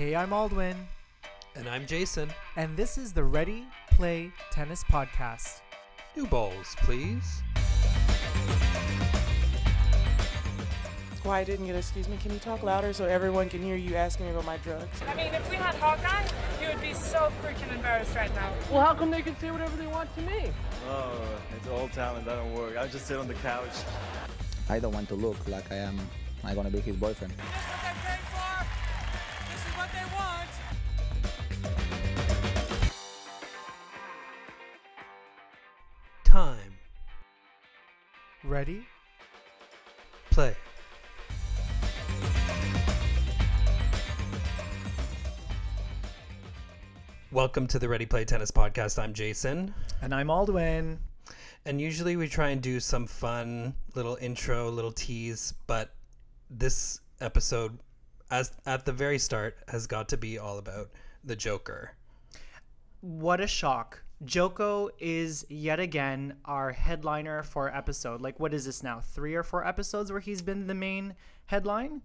Hey, I'm Aldwin, And I'm Jason. and this is the Ready Play Tennis Podcast. New balls, please. Why I didn't get excuse me? Can you talk louder so everyone can hear you asking me about my drugs? I mean, if we had Hawkeye, you would be so freaking embarrassed right now. Well, how come they can say whatever they want to me? Oh, it's old talent. That don't work. I just sit on the couch. I don't want to look like I am I'm gonna be his boyfriend. Ready? Play. Welcome to the Ready Play Tennis Podcast. I'm Jason. And I'm Aldwin. And usually we try and do some fun little intro, little tease, but this episode, as at the very start, has got to be all about the Djoker. What a shock. Djoko is yet again our headliner for episode. Like, what is this now? Three or four episodes where he's been the main headline?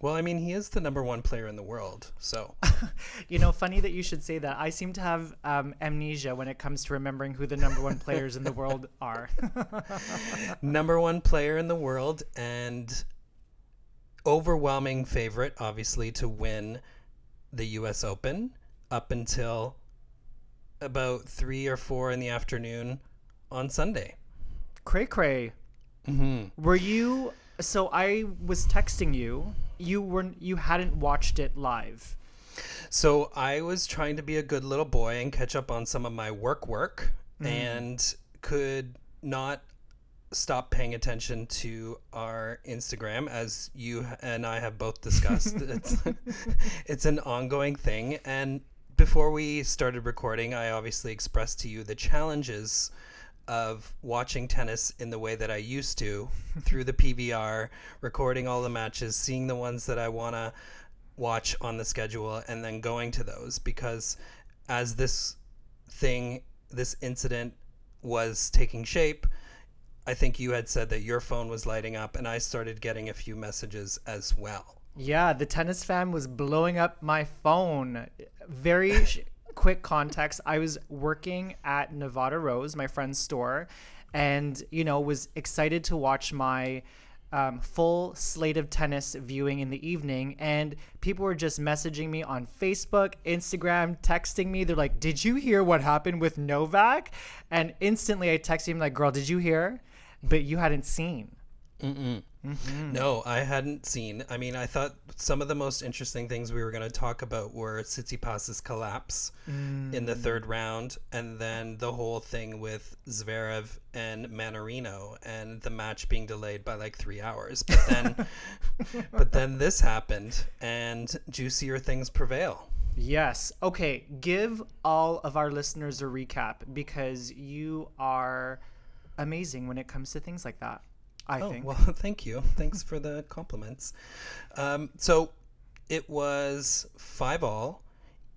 Well, I mean, he is the number one player in the world, so You know, funny that you should say that. I seem to have um, amnesia when it comes to remembering who the number one players in the world are. number one player in the world and overwhelming favorite, obviously, to win the U.S. Open up until about three or four in the afternoon on Sunday. cray cray. Mm-hmm. Were you? So I was texting you. You weren't. You hadn't watched it live. So I was trying to be a good little boy and catch up on some of my work work mm-hmm. and could not stop paying attention to our Instagram as you and I have both discussed. it's it's an ongoing thing and before we started recording, I obviously expressed to you the challenges of watching tennis in the way that I used to through the PVR, recording all the matches, seeing the ones that I want to watch on the schedule, and then going to those. Because as this thing, this incident was taking shape, I think you had said that your phone was lighting up, and I started getting a few messages as well. Yeah, the tennis fan was blowing up my phone. Very quick context. I was working at Nevada Rose, my friend's store, and you know was excited to watch my um, full slate of tennis viewing in the evening, and people were just messaging me on Facebook, Instagram, texting me. They're like, "Did you hear what happened with Novak?" And instantly, I texted him like, "Girl, did you hear?" But you hadn't seen. Mm-hmm. No, I hadn't seen. I mean, I thought some of the most interesting things we were going to talk about were Tsitsipas's collapse in the third mm. round, and then the whole thing with Zverev and Mannarino, and the match being delayed by like three hours. But then, but then this happened, and juicier things prevail. Yes. Okay. Give all of our listeners a recap because you are amazing when it comes to things like that. I Oh, think. well, thank you. Thanks for the compliments. Um, so it was five all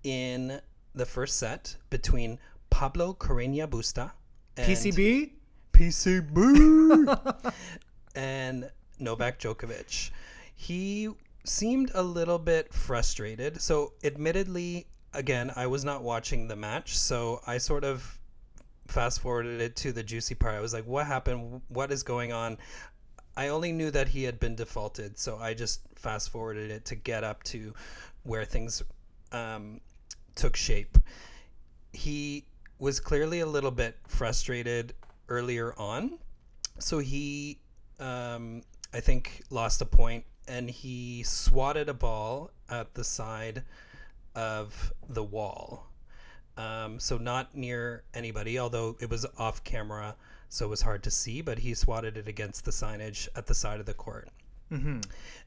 in the first set between Pablo Carreño Busta and PCB? PCB and Novak Djokovic. He seemed a little bit frustrated. So, admittedly, again, I was not watching the match, so I sort of fast forwarded it to the juicy part. I was like, what happened? What is going on? I only knew that he had been defaulted, so I just fast forwarded it to get up to where things um, took shape. He was clearly a little bit frustrated earlier on, so he, um, I think, lost a point and he swatted a ball at the side of the wall. Um, so not near anybody, although it was off camera, so it was hard to see. But he swatted it against the signage at the side of the court.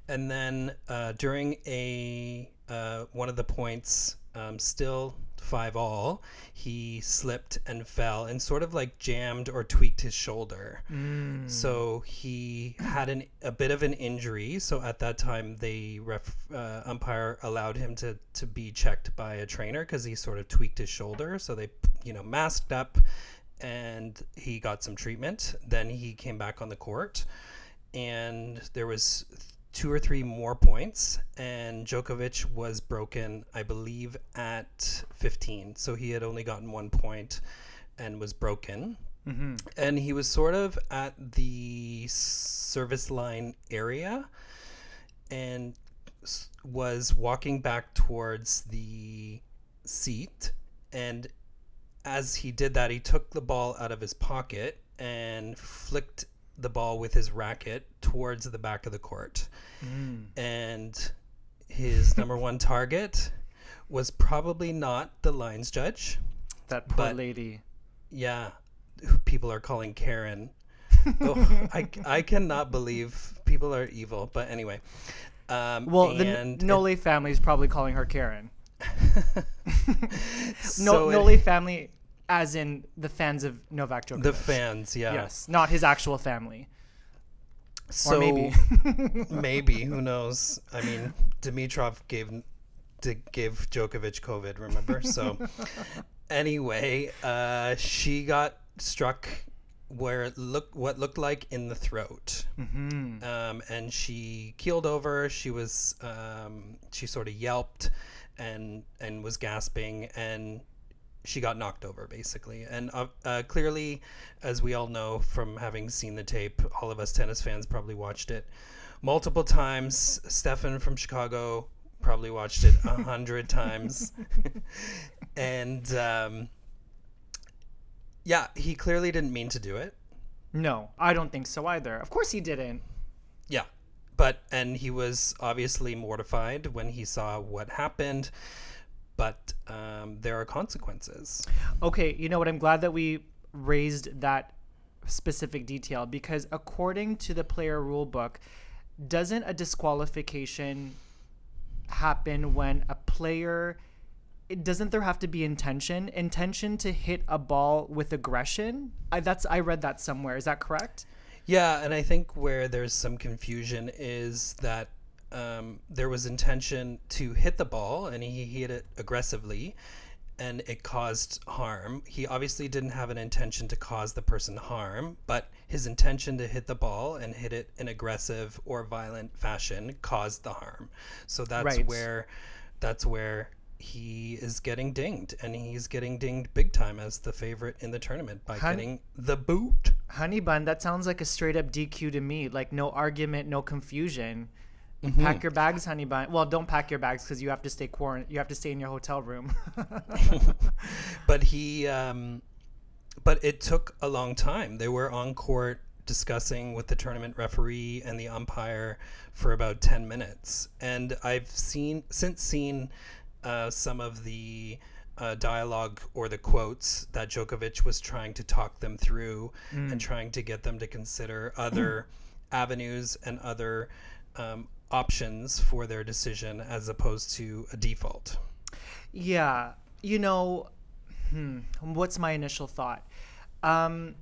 And then uh, during a uh, one of the points, um, still five all, he slipped and fell and sort of like jammed or tweaked his shoulder. So he had an, a bit of an injury. So at that time, the ref, uh, umpire allowed him to, to be checked by a trainer because he sort of tweaked his shoulder. So they, you know, masked up and he got some treatment. Then he came back on the court and there was two or three more points, and Djokovic was broken, I believe, at 15. So he had only gotten one point and was broken. Mm-hmm. And he was sort of at the service line area and was walking back towards the seat. And as he did that, he took the ball out of his pocket and flicked the ball with his racket towards the back of the court. And his number one target was probably not the lines judge. That poor But- lady. Yeah, who people are calling Karen. oh, I, I cannot believe people are evil. But anyway. Um, Well, the N- Nole family is probably calling her Karen. So Nole family, as in the fans of Novak Djokovic. the fans, yeah. Yes, not his actual family. So or maybe. maybe who knows? I mean, Dimitrov gave d- gave Djokovic COVID. Remember? So anyway, uh, she got struck where it looked what looked like in the throat, Mm-hmm. um, and she keeled over. She was um, she sort of yelped and and was gasping and she got knocked over basically and uh, uh, clearly as we all know from having seen the tape all of us tennis fans probably watched it multiple times stefan from chicago probably watched it a hundred times and um, yeah he clearly didn't mean to do it No, I don't think so either. Of course he didn't. Yeah. But and he was obviously mortified when he saw what happened. But um, there are consequences. Okay, you know what? I'm glad that we raised that specific detail because according to the player rule book, doesn't a disqualification happen when a player it doesn't there have to be intention intention to hit a ball with aggression I, that's i read that somewhere is that correct Yeah, and I think where there's some confusion is that um, there was intention to hit the ball, and he hit it aggressively, and it caused harm. He obviously didn't have an intention to cause the person harm, but his intention to hit the ball and hit it in aggressive or violent fashion caused the harm. So that's Right. where that's where he is getting dinged, and he's getting dinged big time as the favorite in the tournament by Hun- getting the boot. honey bun that sounds like a straight up dq to me like no argument no confusion pack your bags honey bun. Well don't pack your bags because you have to stay quarant you have to stay in your hotel room. But he um but it took a long time. They were on court discussing with the tournament referee and the umpire for about 10 minutes. And i've seen since seen uh, some of the uh, dialogue or the quotes that Djokovic was trying to talk them through and trying to get them to consider other avenues and other um, options for their decision as opposed to a default. Yeah, you know, hmm, what's my initial thought? Um,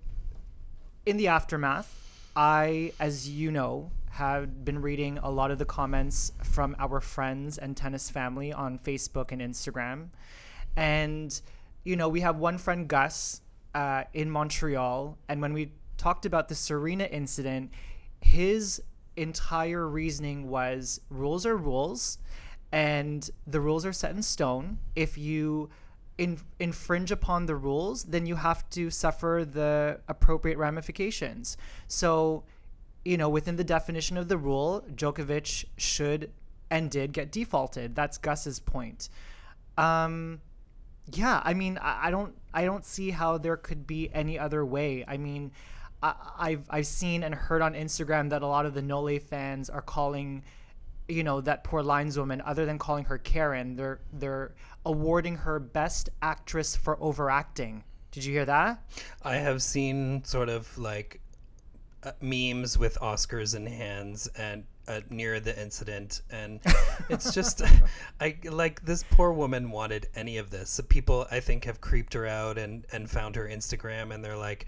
in the aftermath, I, as you know, have been reading a lot of the comments from our friends and tennis family on Facebook and Instagram. And, you know, we have one friend, Gus, uh, in Montreal. And when we talked about the Serena incident, his entire reasoning was rules are rules and the rules are set in stone. If you in, infringe upon the rules, then you have to suffer the appropriate ramifications. So, you know, within the definition of the rule, Djokovic should and did get defaulted. That's Gus's point. Um, yeah, I mean, I, I don't, I don't see how there could be any other way. I mean, I, I've, I've seen and heard on Instagram that a lot of the Nole fans are calling, you know, that poor lineswoman. Other than calling her Karen, they're, they're awarding her Best Actress for overacting. Did you hear that? I have seen sort of like uh, memes with Oscars in hands and uh, near the incident, and it's just I like this poor woman wanted any of this. So people I think have creeped her out and and found her Instagram, and they're like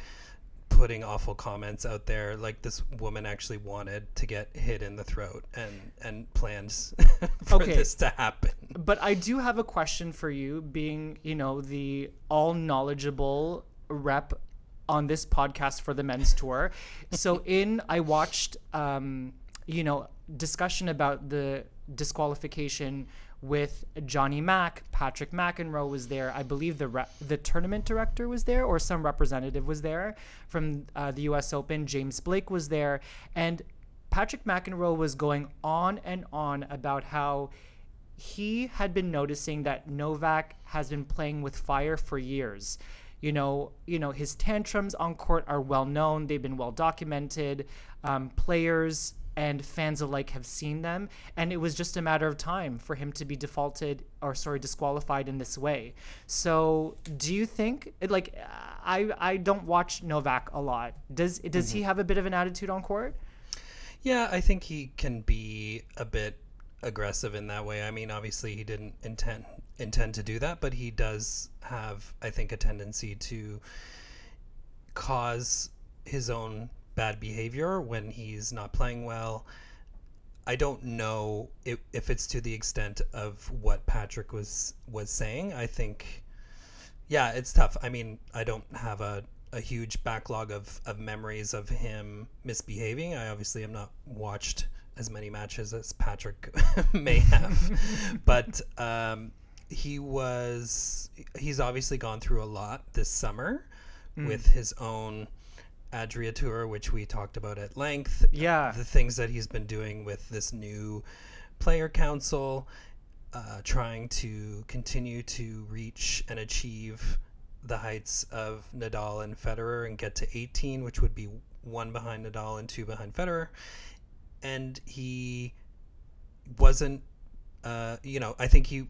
putting awful comments out there like this woman actually wanted to get hit in the throat and and plans for Okay. this to happen But I do have a question for you, being, you know, the all knowledgeable rep on this podcast for the men's tour. So in I watched um, you know, discussion about the disqualification with Johnny Mac, Patrick McEnroe was there. I believe the re- the tournament director was there, or some representative was there from uh, the U.S. Open. James Blake was there, and Patrick McEnroe was going on and on about how he had been noticing that Novak has been playing with fire for years. You know, you know his tantrums on court are well known; they've been well documented. Um, players and fans alike have seen them, and it was just a matter of time for him to be defaulted or sorry disqualified in this way. So, do you think like I I don't watch Novak a lot. Does does he mm-hmm. have a bit of an attitude on court? Yeah, I think he can be a bit aggressive in that way. I mean, obviously he didn't intend intend to do that, but he does have, I think, a tendency to cause his own bad behavior when he's not playing well. I don't know if, if it's to the extent of what Patrick was was saying. I think, yeah, it's tough. I mean, I don't have a, a huge backlog of, of memories of him misbehaving. I obviously have not watched as many matches as Patrick may have, but um, he was he's obviously gone through a lot this summer with his own Adria tour, which we talked about at length. Yeah. the things that he's been doing with this new player council, uh, trying to continue to reach and achieve the heights of Nadal and Federer and get to 18, which would be one behind Nadal and two behind Federer. And he wasn't, uh, you know, I think he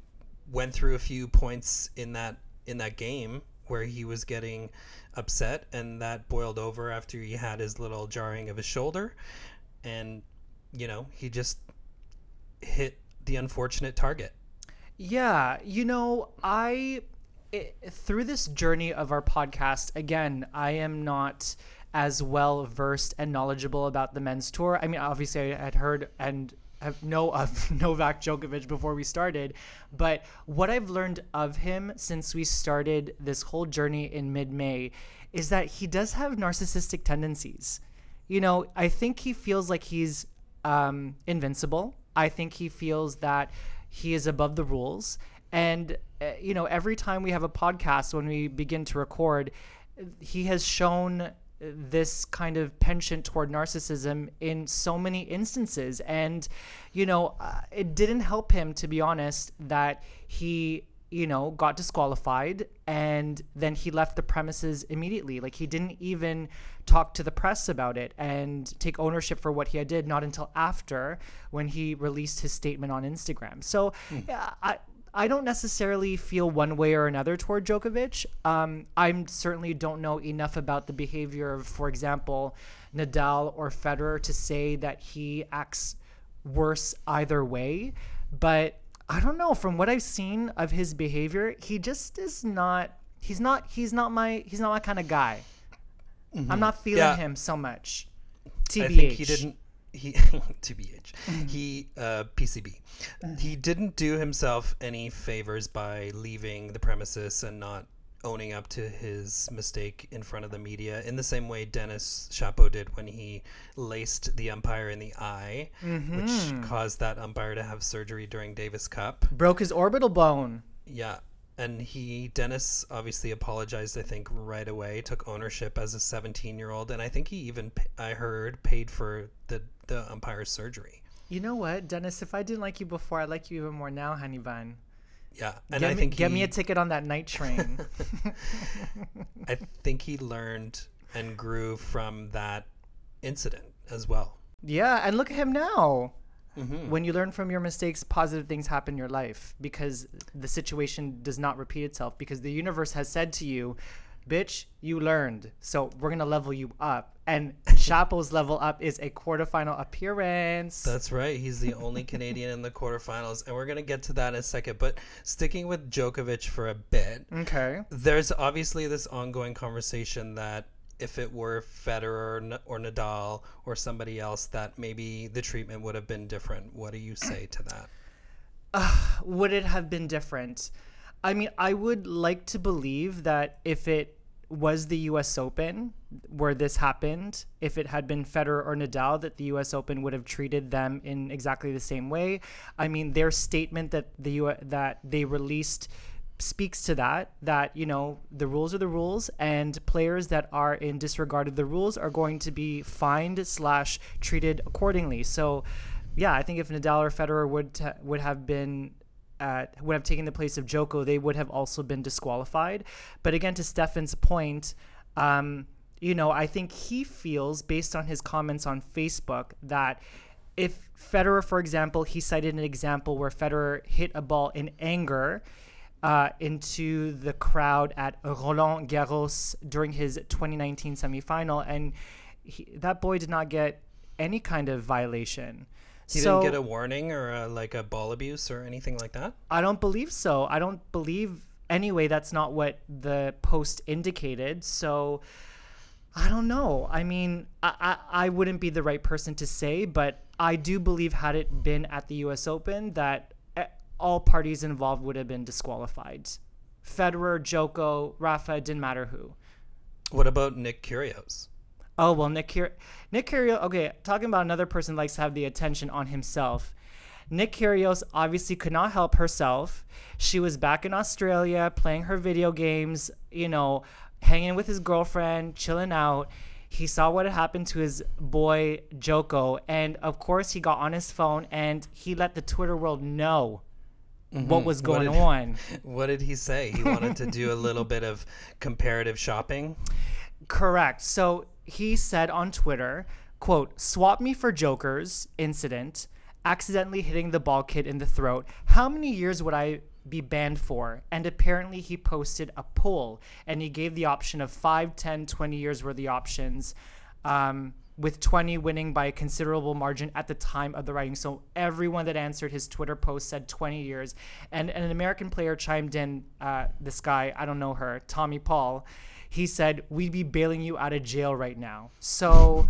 went through a few points in that in that game where he was getting upset, and that boiled over after he had his little jarring of his shoulder, and you know, he just hit the unfortunate target. Yeah, you know, I it, through this journey of our podcast, again, I am not as well versed and knowledgeable about the men's tour. I mean, obviously, I had heard and know of Novak Djokovic before we started, but what I've learned of him since we started this whole journey in mid-May is that he does have narcissistic tendencies. You know, I think he feels like he's um, invincible. I think he feels that he is above the rules. And, uh, you know, every time we have a podcast, when we begin to record, he has shown this kind of penchant toward narcissism in so many instances. And, you know, uh, it didn't help him, to be honest, that he you know, got disqualified and then he left the premises immediately. Like he didn't even talk to the press about it and take ownership for what he had did not until after when he released his statement on Instagram. So yeah, I I don't necessarily feel one way or another toward Djokovic. Um, I certainly don't know enough about the behavior of, for example, Nadal or Federer to say that he acts worse either way. But I don't know. From what I've seen of his behavior, he just is not. He's not. He's not my. He's not my kind of guy. I'm not feeling Yeah. him so much. TBH. I think he didn't. He TBH. Mm-hmm. He uh, PCB. Mm-hmm. He didn't do himself any favors by leaving the premises and not owning up to his mistake in front of the media in the same way Denis Shapo did when he laced the umpire in the eye, which mm-hmm. caused that umpire to have surgery during Davis Cup. broke his orbital bone. Yeah. And he, Denis, obviously apologized, I think, right away, took ownership as a 17 year old. And I think he even, I heard, paid for the, the umpire's surgery. You know what, Denis? If I didn't like you before, I like you even more now, honey bun. Yeah. And get I me, think get me he- a ticket on that night train. I think he learned and grew from that incident as well. yeah, and look at him now. Mm-hmm. When you learn from your mistakes, positive things happen in your life because the situation does not repeat itself. Because the universe has said to you, "Bitch, you learned, so we're gonna level you up." And Shapo's level up is a quarterfinal appearance. That's right. He's the only Canadian in the quarterfinals. And we're going to get to that in a second. But sticking with Djokovic for a bit, okay. there's obviously this ongoing conversation that if it were Federer or or Nadal or somebody else, that maybe the treatment would have been different. What do you say to that? would it have been different? I mean, I would like to believe that if it was the U.S. Open where this happened. If it had been Federer or Nadal, that the U.S. Open would have treated them in exactly the same way. I mean, their statement that the U- that they released speaks to that that you know the rules are the rules and players that are in disregard of the rules are going to be fined slash treated accordingly so yeah i think if nadal or federer would t- would have been uh, would have taken the place of Djoko, they would have also been disqualified. But again, to Stefan's point, um, you know, I think he feels, based on his comments on Facebook, that if Federer, for example, he cited an example where Federer hit a ball in anger uh, into the crowd at Roland Garros during his 2019 semifinal, and he, that boy did not get any kind of violation. He so, didn't get a warning or a, like a ball abuse or anything like that. I don't believe so. I don't believe anyway. That's not what the post indicated. So I don't know. I mean, I, I, I wouldn't be the right person to say, but I do believe had it been at the U.S. Open that eh, all parties involved would have been disqualified. Federer, Djoko, Rafa, didn't matter who. What about Nick Kyrgios? Oh well, Nick Kyrgios. Nick Kyrgios. Okay, talking about another person likes to have the attention on himself. Nick Kyrgios obviously could not help herself. She was back in Australia playing her video games. You know, hanging with his girlfriend, chilling out. He saw what had happened to his boy Djoko, and of course he got on his phone and he let the Twitter world know mm-hmm. what was going What did- on. What did he say? He wanted to do a little bit of comparative shopping. Correct. So he said on Twitter, quote, swap me for Djoker's incident, accidentally hitting the ball kid in the throat. How many years would I be banned for? And apparently he posted a poll and he gave the option of 5, 10, 20 years were the options. Um, with 20 winning by a considerable margin at the time of the writing. So everyone that answered his Twitter post said 20 years. And, and an American player chimed in, uh, this guy, I don't know her, Tommy Paul. He said, We'd be bailing you out of jail right now. So.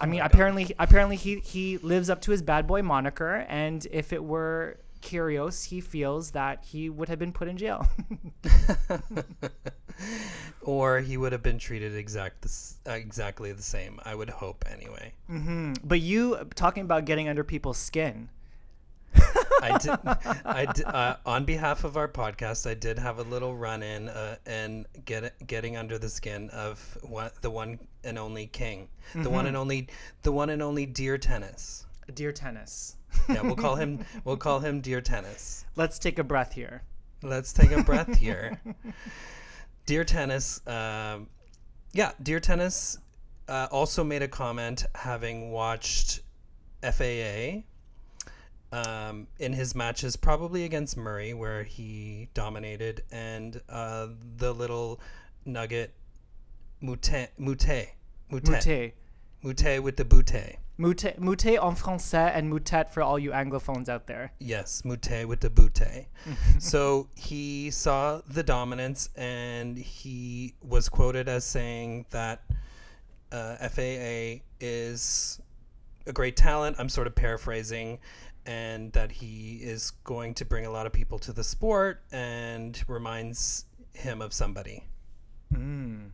I mean, apparently, apparently he he lives up to his bad boy moniker, and if it were Kyrgios, he feels that he would have been put in jail. or he would have been treated exact the, uh, exactly the same. I would hope anyway. but you talking about getting under people's skin. I did. I did, uh, on behalf of our podcast, I did have a little run in uh, and get getting under the skin of what the one and only king, the one and only, the one and only Dear Tennis. Dear tennis, Yeah, we'll call him. We'll call him Dear Tennis. let's take a breath here. Let's take a breath here. Dear Tennis, um, yeah, Dear Tennis uh, also made a comment having watched FAA um, in his matches, probably against Murray, where he dominated, and uh, the little nugget Moutet, Moutet, Moutet, Moutet. Moutet with the bootay. Moutet, moutet en français and moutet for all you anglophones out there. Yes, Mute with the Butte. so he saw the dominance and he was quoted as saying that uh, FAA is a great talent. I'm sort of paraphrasing. And that he is going to bring a lot of people to the sport and reminds him of somebody. Hmm.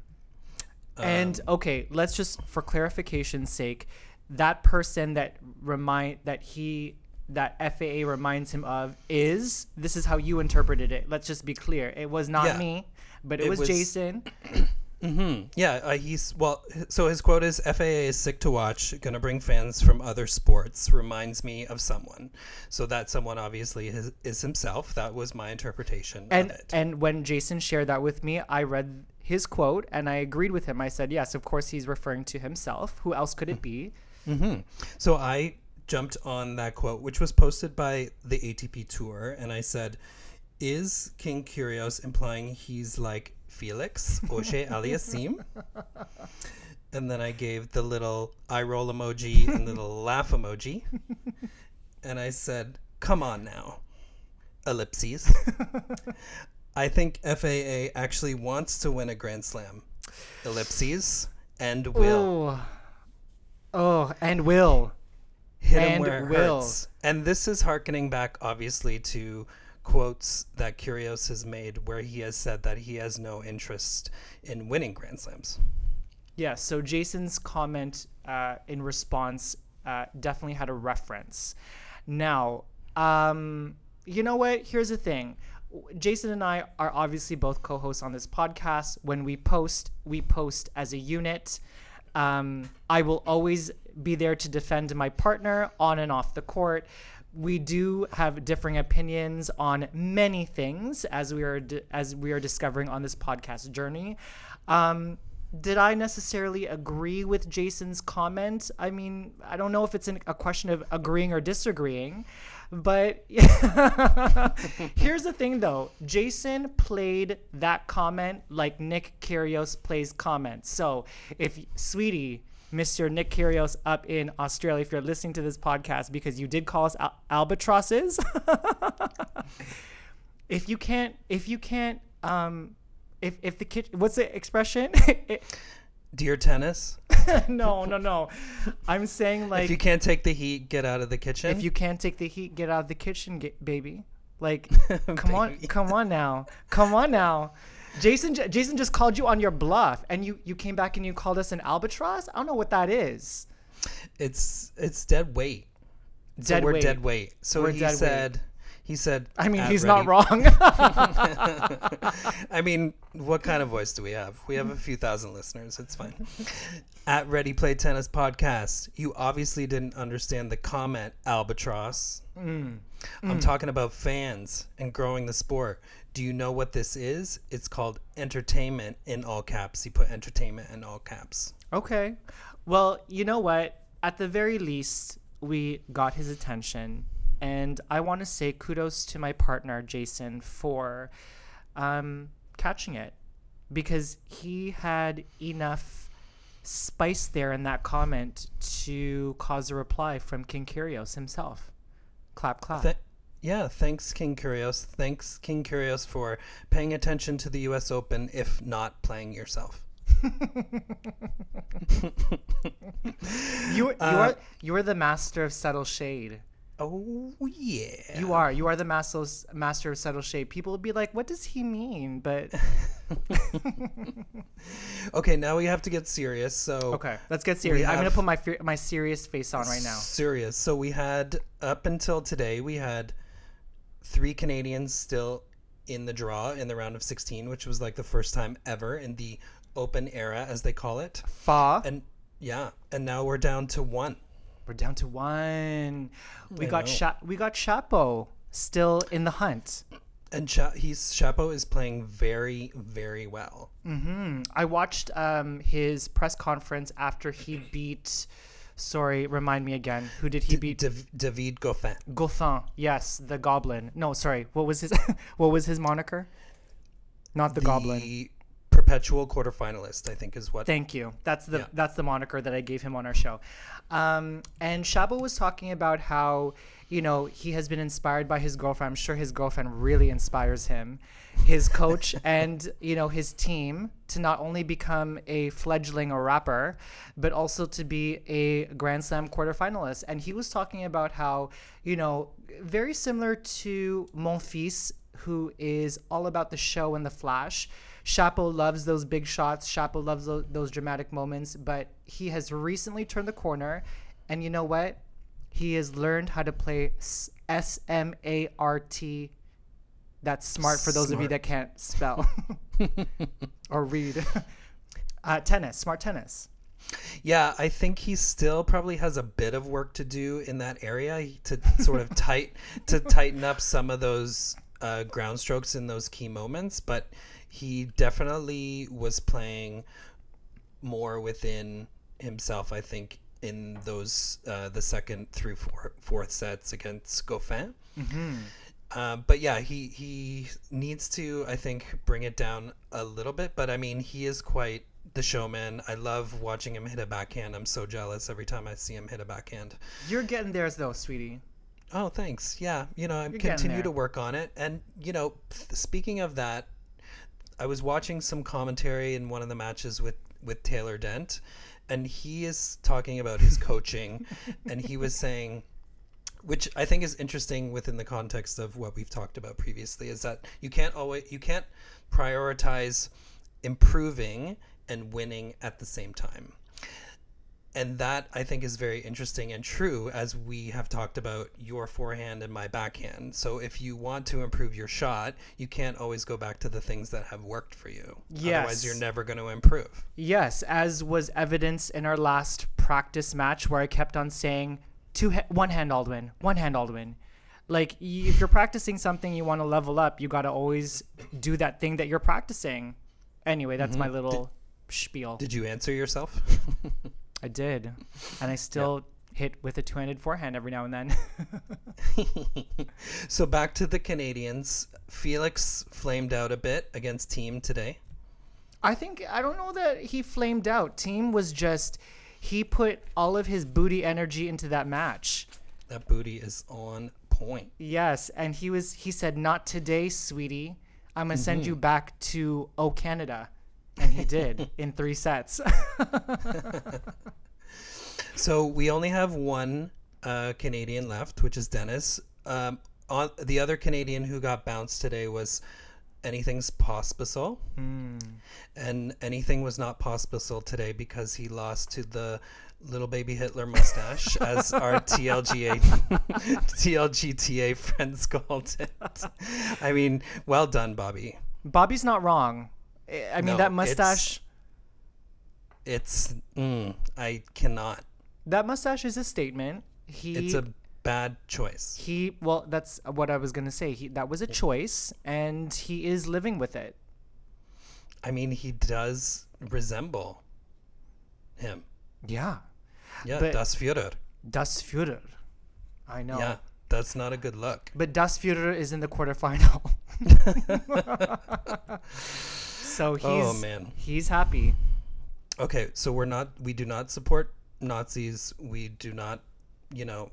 Um, and okay, let's just for clarification's sake, that person that remind that he that FAA reminds him of is this is how you interpreted it. Let's just be clear. It was not Yeah. me, but it, It was, was- Jason. Mm-hmm. Yeah, uh, he's well. So his quote is FAA is sick to watch, gonna bring fans from other sports. Reminds me of someone. So that someone obviously is, is himself. That was my interpretation And of it. and when Jason shared that with me, I read his quote and I agreed with him. I said, "Yes, of course he's referring to himself. Who else could it mm-hmm. be?" Mm-hmm. So I jumped on that quote, which was posted by the ATP Tour, and I said, "Is King Kyrgios implying he's like Felix Auger Aliassime?" and then I gave the little eye roll emoji and the little laugh emoji, and I said, "Come on now, ellipses." I think FAA actually wants to win a Grand Slam, ellipses, and will. Oh, oh, and will. hit him And where it will. hurts. And this is harkening back, obviously, to quotes that Kyrgios has made where he has said that he has no interest in winning Grand Slams. Yeah, so Jason's comment uh, in response uh, definitely had a reference. Now, um, you know what? Here's the thing. Jason and I are obviously both co-hosts on this podcast. When we post, we post as a unit. Um, I will always be there to defend my partner on and off the court. We do have differing opinions on many things as we are di- as we are discovering on this podcast journey. Um, did I necessarily agree with Jason's comment? I mean, I don't know if it's an, a question of agreeing or disagreeing, but here's the thing though Jason played that comment like Nick Kyrgios plays comments. So if, sweetie, Mr. Nick Kyrgios up in Australia, if you're listening to this podcast because you did call us al- albatrosses, if you can't, if you can't, um, if, if the kid, what's the expression? Dear tennis, no, no, no. I'm saying like if you can't take the heat, get out of the kitchen. if you can't take the heat, get out of the kitchen, get, baby. Like, come on, come on now, come on now. Jason, Jason just called you on your bluff, and you you came back and you called us an albatross. I don't know what that is. it's it's dead weight. So Dead we're weight. dead weight. So We're he dead weight. He said I mean, he's ready- not wrong. I mean, what kind of voice do we have? We have a few thousand listeners. It's fine. At Ready Play Tennis Podcast, you obviously didn't understand the comment, Albatross. Mm. I'm talking about fans and growing the sport. Do you know what this is? It's called entertainment in all caps. He put entertainment in all caps. okay. Well, you know what? At the very least, we got his attention, and I want to say kudos to my partner Jason for um, catching it because he had enough spice there in that comment to cause a reply from King Kyrgios himself. Clap, clap. Th- yeah, thanks, King Kyrgios. Thanks, King Kyrgios, for paying attention to the U.S. Open, if not playing yourself. you, you Uh, are you are the master of subtle shade. Oh yeah, You are. You are the master master of subtle shade. People will be like, "What does he mean?" But Okay, now we have to get serious. So okay, let's get serious. I'm gonna put my my serious face on right now. Serious. So we had up until today, we had three Canadians still in the draw in the round of 16, which was like the first time ever in the open era, as they call it. Fa. And yeah, and now we're down to one. We're down to one. We I got. Sha- we got Shapo still in the hunt. And Cha- he's Shapo is playing very, very well. I watched um, his press conference after he beat. Sorry, remind me again. Who did he beat? Dav- David Goffin. Goffin. Yes, the Goblin. No, sorry. What was his? what was his moniker? Not the, Goblin. Perpetual quarterfinalist, I think, is what. Thank you. That's the Yeah. that's the moniker that I gave him on our show. Um, and Shapo was talking about how you know he has been inspired by his girlfriend. I'm sure his girlfriend really inspires him, his coach, and you know his team to not only become a fledgling or rapper, but also to be a Grand Slam quarterfinalist. And he was talking about how you know very similar to Monfils, who is all about the show and the flash. Shapo loves those big shots. Shapo loves those, those dramatic moments, but he has recently turned the corner, and you know what? He has learned how to play S M A R T. That's smart for those of you that can't spell or read. Uh, tennis, smart tennis. Yeah, I think he still probably has a bit of work to do in that area to sort of tight to tighten up some of those uh, ground strokes in those key moments. But he definitely was playing more within himself. I think in those uh, the second through four, fourth sets against Goffin. Um, but yeah, he he needs to I think bring it down a little bit. But I mean, he is quite the showman. I love watching him hit a backhand. I'm so jealous every time I see him hit a backhand. You're getting there though, sweetie. Oh, thanks. Yeah, you know, I You're continue to work on it. And you know, th- speaking of that, I was watching some commentary in one of the matches with with Taylor Dent, and he is talking about his coaching, and he was saying which I think is interesting within the context of what we've talked about previously is that you can't always you can't prioritize improving and winning at the same time. And that I think is very interesting and true as we have talked about your forehand and my backhand. So if you want to improve your shot, you can't always go back to the things that have worked for you. Yes. Otherwise you're never going to improve. Yes, as was evidence in our last practice match where I kept on saying two ha- one hand Aldwin, one hand Aldwin. Like y- if you're practicing something you want to level up, you got to always do that thing that you're practicing. Anyway, that's mm-hmm. my little spiel. Did you answer yourself? I did. And I still hit with a two-handed forehand every now and then. so back to the Canadians. Felix flamed out a bit against Thiem today. I think I don't know that he flamed out. Thiem was just he put all of his booty energy into that match. That booty is on point. Yes, and he was he said not today, sweetie. I'm going to send mm-hmm. you back to Oh Canada. And he did in 3 sets. So we only have one uh, Canadian left, which is Denis. Um, on the other Canadian who got bounced today was anything's Pospisil, and anything was not Pospisil today because he lost to the little baby Hitler mustache, as our TLGA TLGTA friends called it. I mean, well done, Bobby. Bobby's not wrong. I mean No, that it's- mustache It's mm, I cannot. that mustache is a statement. He It's a bad choice. he well that's what I was going to say. He that was a choice and he is living with it. I mean, he does resemble him. Yeah. Yeah, But- Das Führer. Das Führer. I know. Yeah, that's not a good look. But Das Führer is in the quarterfinal. so oh, he's Oh, man. he's happy. Okay, so we're not, we do not support Nazis. We do not, you know,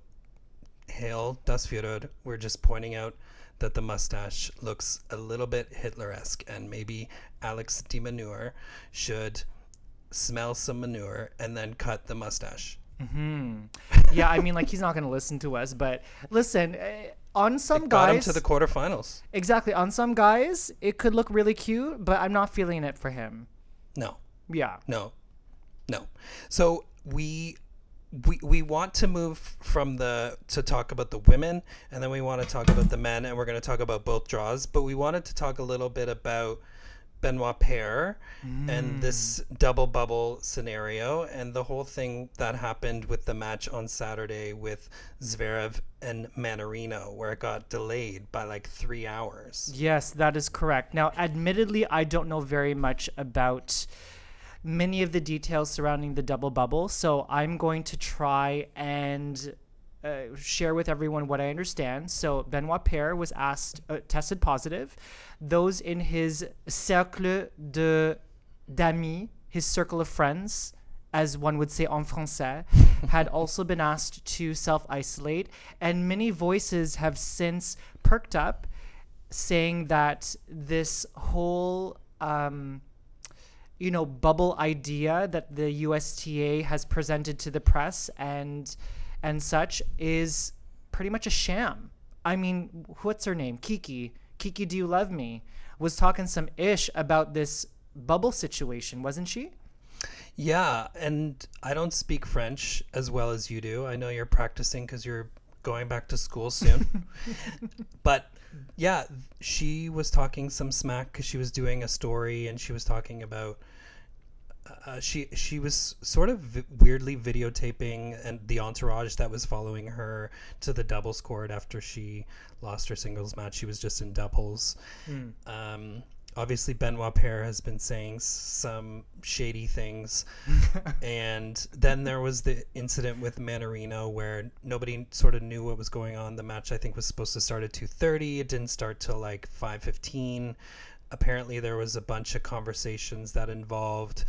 hail Das Führer. We're just pointing out that the mustache looks a little bit Hitler esque, and maybe Alex de Manure should smell some manure and then cut the mustache. Yeah, I mean like he's not going to listen to us, but listen, eh, on some Got him guys to the quarterfinals. Exactly, on some guys it could look really cute, but I'm not feeling it for him. No, Yeah. No, no. So we we we want to move from the to talk about the women, and then we want to talk about the men, and we're going to talk about both draws. But we wanted to talk a little bit about Benoit Paire and hmm. this double bubble scenario, and the whole thing that happened with the match on Saturday with Zverev and Mannarino, where it got delayed by like three hours. Yes, that is correct. Now, admittedly, I don't know very much about many of the details surrounding the double bubble, so I'm going to try and uh, share with everyone what I understand. So, Benoit Paire was asked, uh, tested positive. Those in his cercle de d'amis, his circle of friends, as one would say en français, had also been asked to self isolate, and many voices have since perked up saying that this whole um, you know bubble idea that the USTA has presented to the press and and such is pretty much a sham. I mean, what's her name? Kiki. Kiki, do you love me? Was talking some ish about this bubble situation, wasn't she? Yeah, and I don't speak French as well as you do. I know you're practicing because you're going back to school soon. but yeah, she was talking some smack because she was doing a story and she was talking about. Uh, she she was sort of vi- weirdly videotaping and the entourage that was following her to the doubles court after she lost her singles match. She was just in doubles. Um, obviously, Benoit Paire has been saying some shady things, and then there was the incident with Mannarino where nobody sort of knew what was going on. The match I think was supposed to start at two thirty. It didn't start till like five fifteen. Apparently, there was a bunch of conversations that involved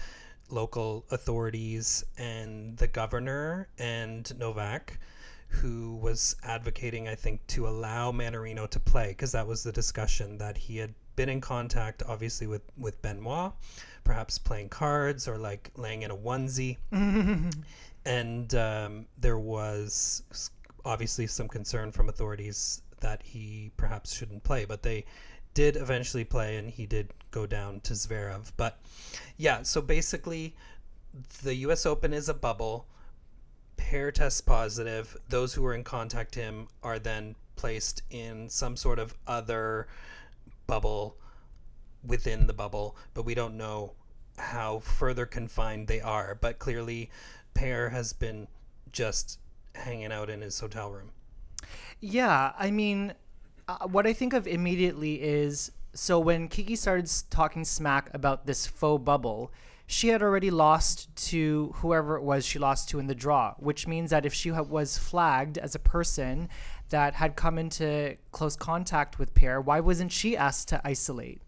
local authorities and the governor and Novak who was advocating, I think, to allow Mannarino to play because that was the discussion that he had been in contact, obviously, with with Benoit, perhaps playing cards or like laying in a onesie, and um, there was obviously some concern from authorities that he perhaps shouldn't play, but they did eventually play and he did go down to Zverev. But yeah, so basically the US Open is a bubble. Paire tests positive. Those who are in contact him are then placed in some sort of other bubble within the bubble, but we don't know how further confined they are. But clearly, Paire has been just hanging out in his hotel room. Yeah, I mean, uh, what I think of immediately is so when Kiki started talking smack about this faux bubble, she had already lost to whoever it was she lost to in the draw, which means that if she ha- was flagged as a person that had come into close contact with Paire, why wasn't she asked to isolate?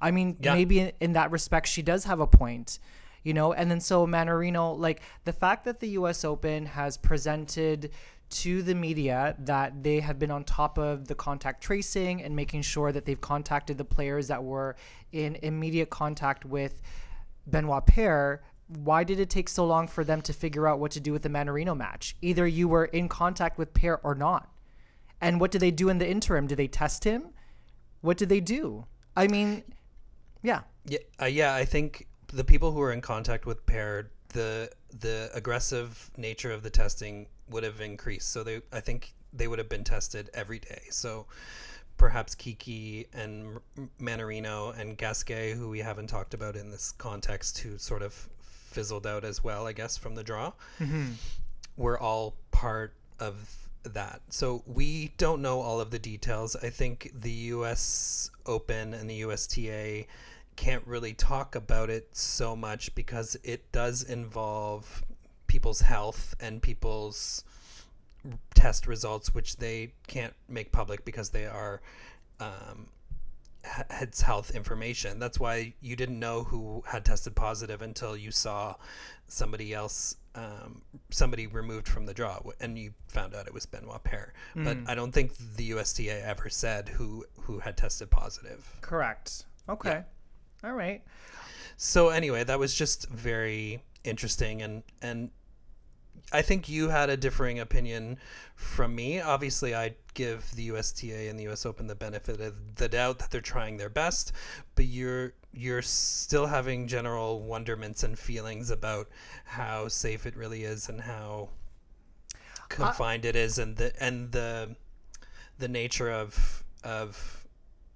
I mean, Yeah. maybe in, in that respect, she does have a point, you know. And then so Mannarino, like the fact that the U.S. Open has presented to the media that they have been on top of the contact tracing and making sure that they've contacted the players that were in immediate contact with Benoit Paire. Why did it take so long for them to figure out what to do with the Mannarino match? Either you were in contact with Paire or not. And what did they do in the interim? Did they test him? What did they do? I mean, yeah. Yeah, uh, yeah. I think the people who are in contact with Paire, the the aggressive nature of the testing would have increased. So they, I think, they would have been tested every day. So perhaps Kiki and M- Mannarino and Gasquet, who we haven't talked about in this context, who sort of fizzled out as well, I guess, from the draw, mm-hmm. were all part of that. So we don't know all of the details. I think the US Open and the USTA can't really talk about it so much because it does involve people's health and people's test results, which they can't make public because they are um, it's health information. That's why you didn't know who had tested positive until you saw somebody else, um, somebody removed from the draw, and you found out it was Benoit Paire. But I don't think the USTA ever said who who had tested positive. Correct. Okay. All right. So anyway, that was just very interesting and and I think you had a differing opinion from me. Obviously, I'd give the USTA and the US Open the benefit of the doubt that they're trying their best, but you're you're still having general wonderments and feelings about how safe it really is and how uh, confined it is and the and the the nature of of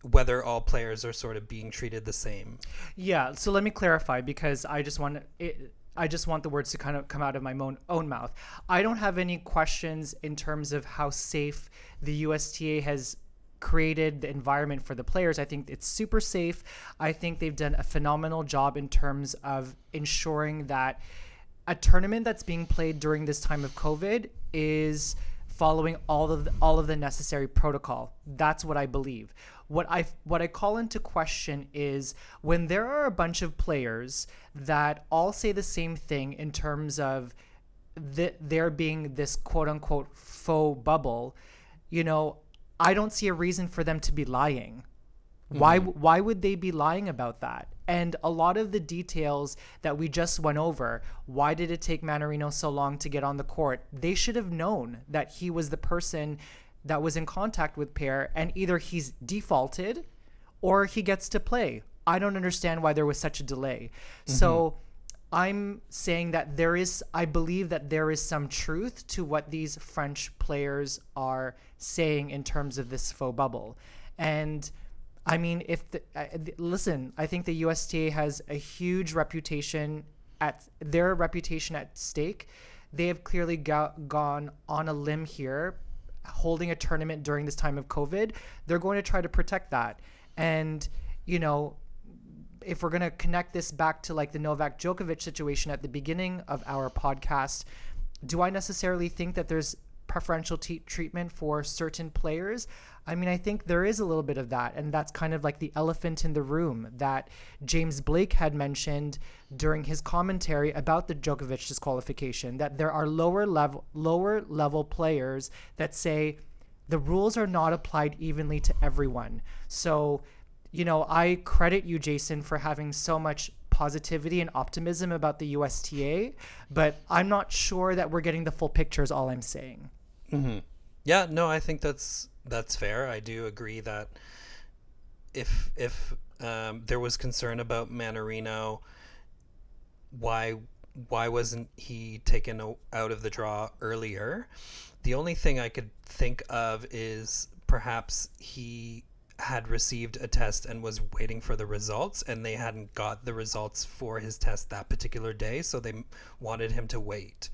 whether all players are sort of being treated the same. Yeah. So let me clarify because I just want it. I just want the words to kind of come out of my own, own mouth. I don't have any questions in terms of how safe the USTA has created the environment for the players. I think it's super safe. I think they've done a phenomenal job in terms of ensuring that a tournament that's being played during this time of COVID is following all of the, all of the necessary protocol. That's what I believe. What I what I call into question is when there are a bunch of players that all say the same thing in terms of th- there being this quote unquote faux bubble. You know, I don't see a reason for them to be lying. Why mm-hmm. why would they be lying about that? And a lot of the details that we just went over, why did it take Mannarino so long to get on the court? They should have known that he was the person that was in contact with Paire and either he's defaulted or he gets to play. I don't understand why there was such a delay. So mm-hmm. I'm saying that there is, I believe that there is some truth to what these French players are saying in terms of this faux bubble. And I mean, if the, uh, listen, I think the USTA has a huge reputation at their reputation at stake. They have clearly go- gone on a limb here, holding a tournament during this time of COVID. They're going to try to protect that. And, you know, if we're going to connect this back to like the Novak Djokovic situation at the beginning of our podcast, do I necessarily think that there's preferential t- treatment for certain players? I mean, I think there is a little bit of that. And that's kind of like the elephant in the room that James Blake had mentioned during his commentary about the Djokovic disqualification that there are lower level lower level players that say the rules are not applied evenly to everyone. So you know, I credit you, Jason, for having so much positivity and optimism about the USTA, but I'm not sure that we're getting the full picture, is all I'm saying. Mm-hmm. Yeah, no, I think that's that's fair. I do agree that if if um, there was concern about Mannarino, why why wasn't he taken out of the draw earlier? The only thing I could think of is perhaps he had received a test and was waiting for the results and they hadn't got the results for his test that particular day so they wanted him to wait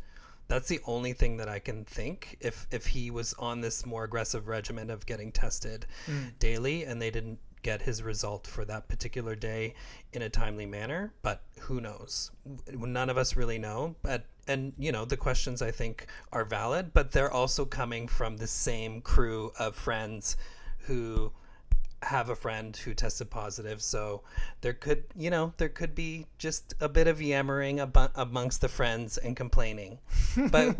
that's the only thing that I can think if if he was on this more aggressive regimen of getting tested mm. daily and they didn't get his result for that particular day in a timely manner but who knows? None of us really know but and you know the questions I think are valid but they're also coming from the same crew of friends who have a friend who tested positive so there could you know there could be just a bit of yammering abo- amongst the friends and complaining but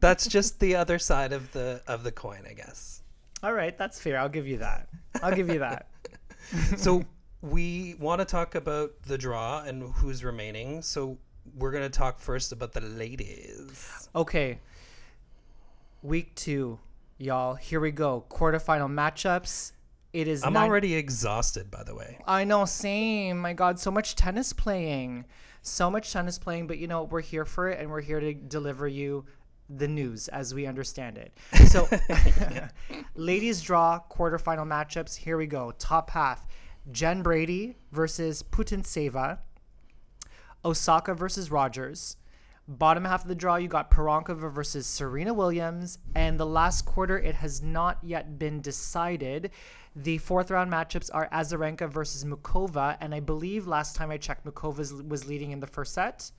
that's just the other side of the of the coin i guess All right, that's fair. I'll give you that. I'll give you that. so we want to talk about the draw and who's remaining so we're going to talk first about the ladies Okay. Week two, y'all. Here we go. Quarterfinal matchups. It is. i'm nine- already exhausted by the way I know, same. My God, so much tennis playing. So much tennis playing, but you know, we're here for it and we're here to deliver you the news as we understand it. So, ladies draw quarterfinal matchups. Here we go. Top half Jen Brady versus Putintseva, Osaka versus Rogers. Bottom half of the draw, you got Pironkova versus Serena Williams. And the last quarter, it has not yet been decided. The fourth round matchups are Azarenka versus Muchova. And I believe last time I checked, Muchova was leading in the first set.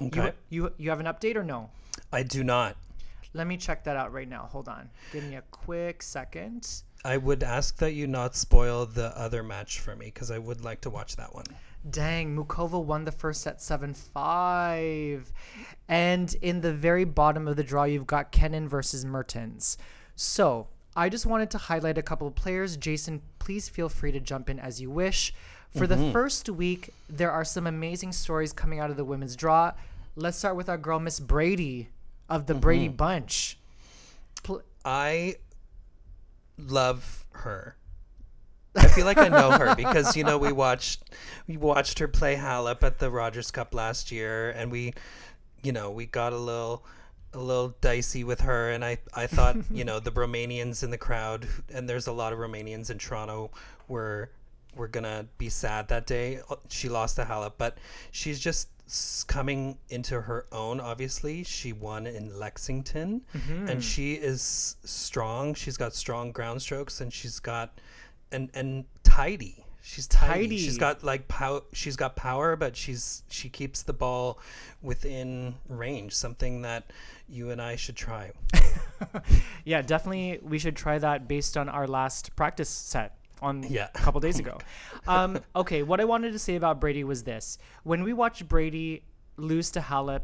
okay You, you, you have an update or no? i do not Let me check that out right now. Hold on. Give me a quick second. i would ask that you not spoil the other match for me because i would like to watch that one Dang, Muchova won the first set 7 5. And in the very bottom of the draw, you've got Kenin versus Mertens. So I just wanted to highlight a couple of players. Jason, please feel free to jump in as you wish. For the mm-hmm. first week, there are some amazing stories coming out of the women's draw. Let's start with our girl, Miss Brady of the Brady mm-hmm. Bunch. Pl- I love her. I feel like I know her because you know we watched we watched her play Halep at the Rogers Cup last year, and we, you know, we got a little a little dicey with her, and I I thought you know the Romanians in the crowd, and there's a lot of Romanians in Toronto, were were gonna be sad that day. She lost to Halep, but she's just coming into her own. Obviously, she won in Lexington, and mm-hmm. she is strong. She's got strong ground strokes, and she's got and and tidy. She's tidy. Tidy. She's got like pow. She's got power, but she's she keeps the ball within range. Something that you and I should try. Yeah, definitely. We should try that based on our last practice set on Yeah. a couple days ago. Um, okay, what I wanted to say about Brady was this: when we watched Brady lose to Halep.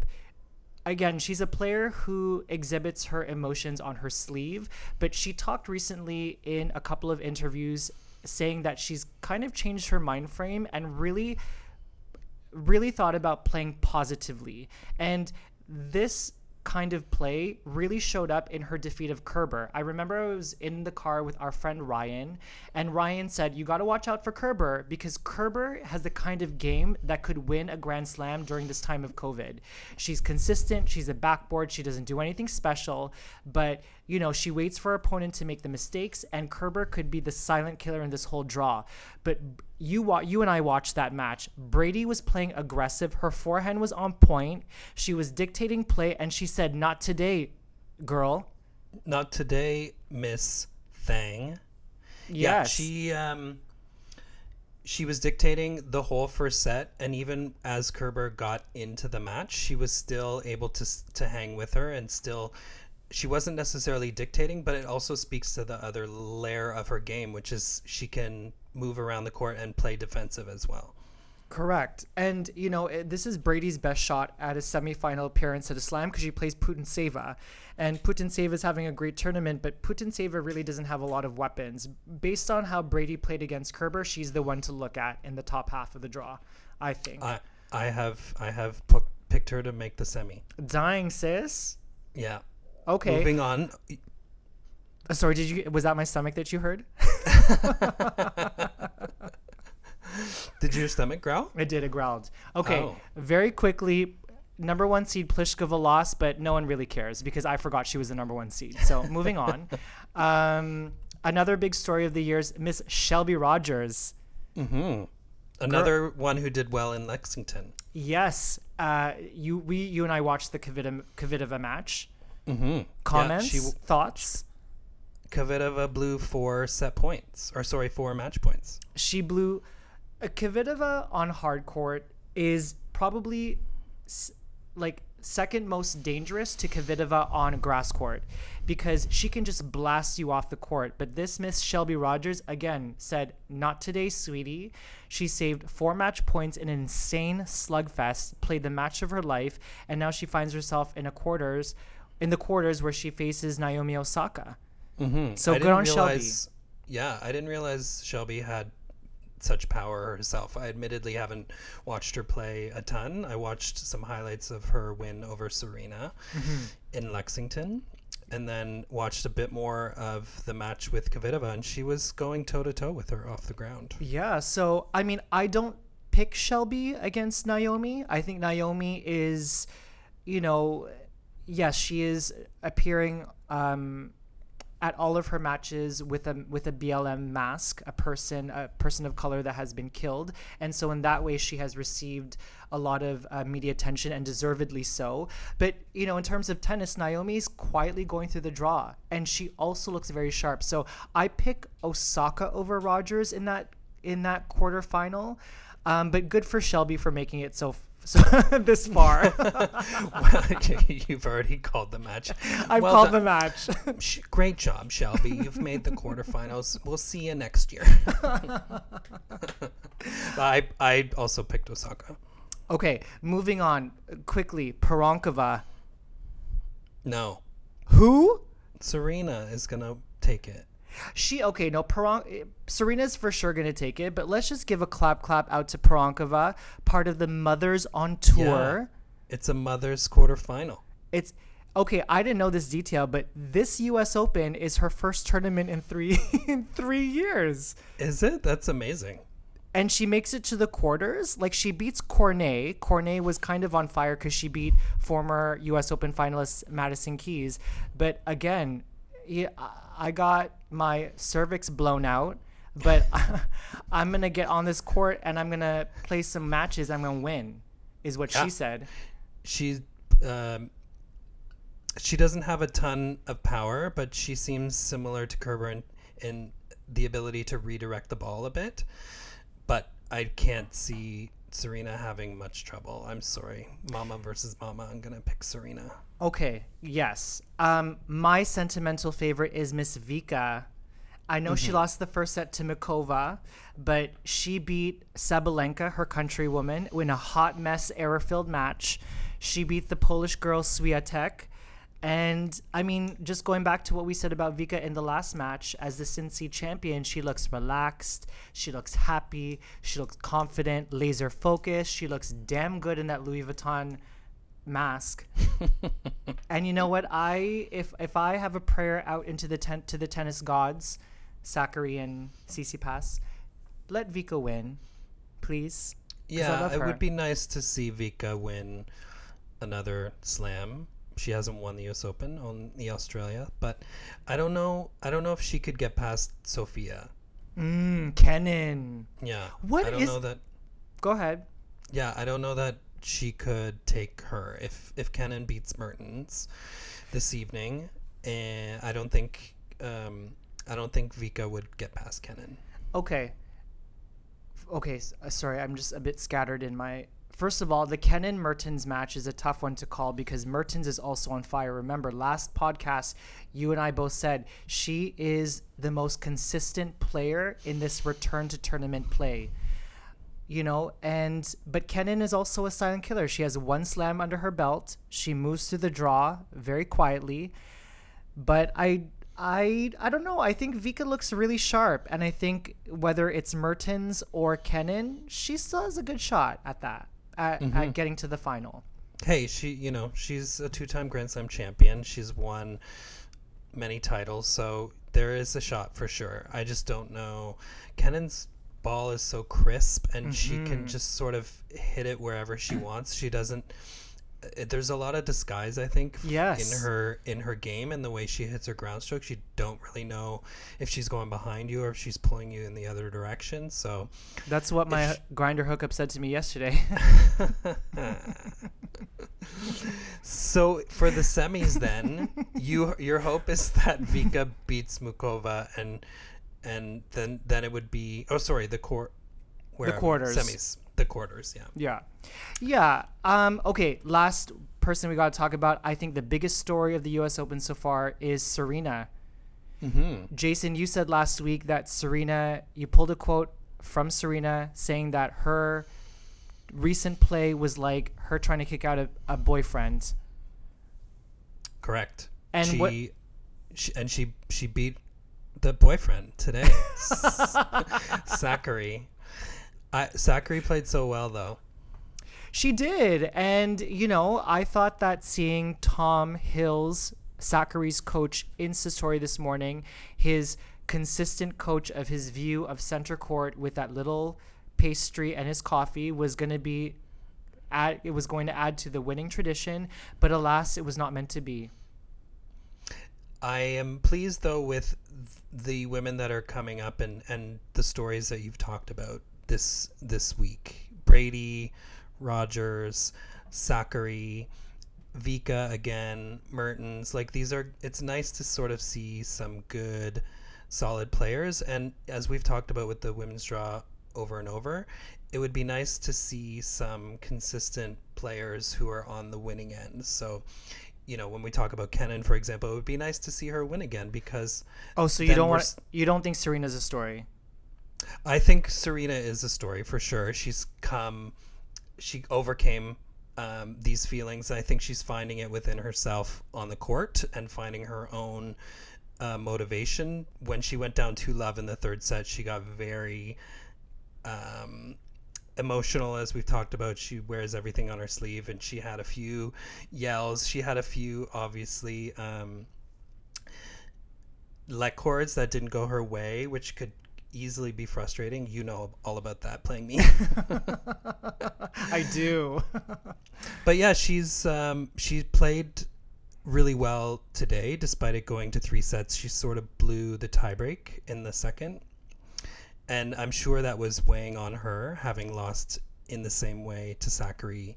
Again, she's a player who exhibits her emotions on her sleeve, but she talked recently in a couple of interviews saying that she's kind of changed her mind frame and really really thought about playing positively. And this kind of play really showed up in her defeat of Kerber. I remember I was in the car with our friend Ryan, and Ryan said, You got to watch out for Kerber because Kerber has the kind of game that could win a Grand Slam during this time of COVID. She's consistent, she's a backboard, she doesn't do anything special, but you know, she waits for her opponent to make the mistakes, and Kerber could be the silent killer in this whole draw. But you wa- you and I watched that match. Brady was playing aggressive. Her forehand was on point. She was dictating play, and she said, "Not today, girl." Not today, Miss Thang. Yeah, she um she was dictating the whole first set and even as Kerber got into the match, she was still able to to hang with her and still she wasn't necessarily dictating, but it also speaks to the other layer of her game, which is she can move around the court and play defensive as well. Correct. And, you know, it, this is Brady's best shot at a semifinal appearance at a slam because she plays Putintseva. And Putintseva is having a great tournament, but Putintseva really doesn't have a lot of weapons. Based on how Brady played against Kerber, she's the one to look at in the top half of the draw, I think. I I have I have pu- picked her to make the semi. Dying, sis. Yeah. Okay. Moving on. Uh, Sorry, did you? Was that my stomach that you heard? Did your stomach growl? It did. It growled. Okay. Oh. Very quickly, number one seed Pliskova lost, but no one really cares because I forgot she was the number one seed. So moving on. Um, another big story of the years, Miss Shelby Rogers. Mm-hmm. Another one who did well in Lexington. Yes, uh, you we you and I watched the Kvitova, Kvitova match. Mm-hmm. Comments, Yeah, thoughts. Kvitova blew four set points, or sorry, four match points. She blew. Uh, Kvitova on hard court is probably s- like second most dangerous to Kvitova on grass court because she can just blast you off the court. But this Miss Shelby Rogers again said, "Not today, sweetie." She saved four match points in an insane slugfest, played the match of her life, and now she finds herself in a quarters, in the quarters where she faces Naomi Osaka. Mm-hmm. So good on Shelby. Yeah, I didn't realize Shelby had such power herself. I admittedly haven't watched her play a ton. I watched some highlights of her win over Serena Mm-hmm. in Lexington, and then watched a bit more of the match with Kvitova, and she was going toe to toe with her off the ground. Yeah, so I mean, I don't pick Shelby against Naomi. I think Naomi is, you know, yes, she is appearing um, at all of her matches with a with a BLM mask, a person a person of color that has been killed, and so in that way she has received a lot of uh, media attention and deservedly so. But you know, in terms of tennis, Naomi's quietly going through the draw, and she also looks very sharp. So I pick Osaka over Rogers in that in that quarterfinal. Um, but good for Shelby for making it so so this far. well, You've already called the match. I've Well called done. the match. Great job, Shelby. You've made the quarterfinals. We'll see you next year. I I also picked Osaka. okay, moving on quickly. Pironkova. No, Who? Serena is gonna take it. She okay? No, Peron- eh, Serena's for sure gonna take it. But let's just give a clap, clap out to Pironkova, part of the Mothers on Tour. It's a mother's quarterfinal. It's okay. I didn't know this detail, but this U.S. Open is her first tournament in three in three years. Is it? That's amazing. and she makes it to the quarters. Like she beats Cornet. Cornet was kind of on fire because she beat former U.S. Open finalist Madison Keys. But again, yeah, I- got my cervix blown out. But I'm gonna get on this court and I'm gonna play some matches. I'm gonna win, is what Yeah. she said. She um, she doesn't have a ton of power, but she seems similar to Kerber in, in the ability to redirect the ball a bit. But I can't see Serena having much trouble. I'm sorry. Mama versus mama. I'm going to pick Serena. Okay, yes. Um, my sentimental favorite is Miss Vika. I know she lost the first set to Muchova, but she beat Sabalenka, her countrywoman, in a hot mess error-filled match. She beat the Polish girl Swiatek. And I mean, just going back to what we said about Vika in the last match, as the Cincy champion, she looks relaxed, she looks happy, she looks confident, laser focused, she looks damn good in that Louis Vuitton mask. and you know what? I if if I have a prayer out into the tent to the tennis gods, Sakkari and Tsitsipas, let Vika win, please. Yeah, it would be nice to see Vika win another slam. She hasn't won the US Open on the Australia, but I don't know I don't know if she could get past Sofia. Mm, Kenin. Yeah. What I don't is- know that Go ahead. Yeah, I don't know that she could take her if if Kenin beats Mertens this evening, and I don't think um, I don't think Vika would get past Kenin. Okay. Okay, uh, sorry, I'm just a bit scattered in my. First of all, the Kenin Mertens match is a tough one to call because Mertens is also on fire. Remember, last podcast, you and I both said she is the most consistent player in this return to tournament play. You know, and but Kenin is also a silent killer. She has one slam under her belt. She moves through the draw very quietly but I I I don't know. I think Vika looks really sharp, and I think whether it's Mertens or Kenin, she still has a good shot at that at, mm-hmm. at getting to the final. hey, she you know she's a two-time Grand Slam champion. She's won many titles, so there is a shot for sure. I just don't know. Kenin's ball is so crisp, and she can just sort of hit it wherever she wants. She doesn't. uh, There's a lot of disguise, I think, Yes. in her in her game and the way she hits her ground stroke. You don't really know if she's going behind you or if she's pulling you in the other direction. So, That's what my grinder hookup said to me yesterday. So for the semis, then you your hope is that Vika beats Muchova, and and then then it would be oh sorry the court where we? quarters. semis the quarters yeah Yeah. Yeah. Um, okay. Last person we got to talk about. I think the biggest story of the U.S. Open so far is Serena. mm-hmm. Jason, you said last week that Serena, you pulled a quote from Serena saying that her recent play was like her trying to kick out a, a boyfriend. correct And she, what- she and she she beat the boyfriend today Sakkari I Sakkari played so well though She did. And, you know, I thought that seeing Tom Hills, Sakkari's coach, Insta story this morning, his consistent coach of his view of center court with that little pastry and his coffee was going to be. Add, it was going to add to the winning tradition, but alas, it was not meant to be. I am pleased though with the women that are coming up and and the stories that you've talked about this this week. Brady, Rogers, Sakkari, Vika again, Mertens. Like these are it's nice to sort of see some good solid players and as we've talked about with the women's draw over and over, it would be nice to see some consistent players who are on the winning end. So you know, when we talk about Kenin, for example, it would be nice to see her win again because Oh, so you don't want you don't think Serena's a story? I think Serena is a story for sure. She's come, she overcame um, these feelings. I think she's finding it within herself on the court and finding her own uh, motivation. When she went down two love in the third set, she got very um, emotional, as we've talked about. She wears everything on her sleeve, and she had a few yells. She had a few, obviously. Um, let chords that didn't go her way, which could easily be frustrating. You know all about that playing me. I do. but yeah, she's um, she played really well today, despite it going to three sets. She sort of blew the tiebreak in the second, and I'm sure that was weighing on her, having lost in the same way to Sakkari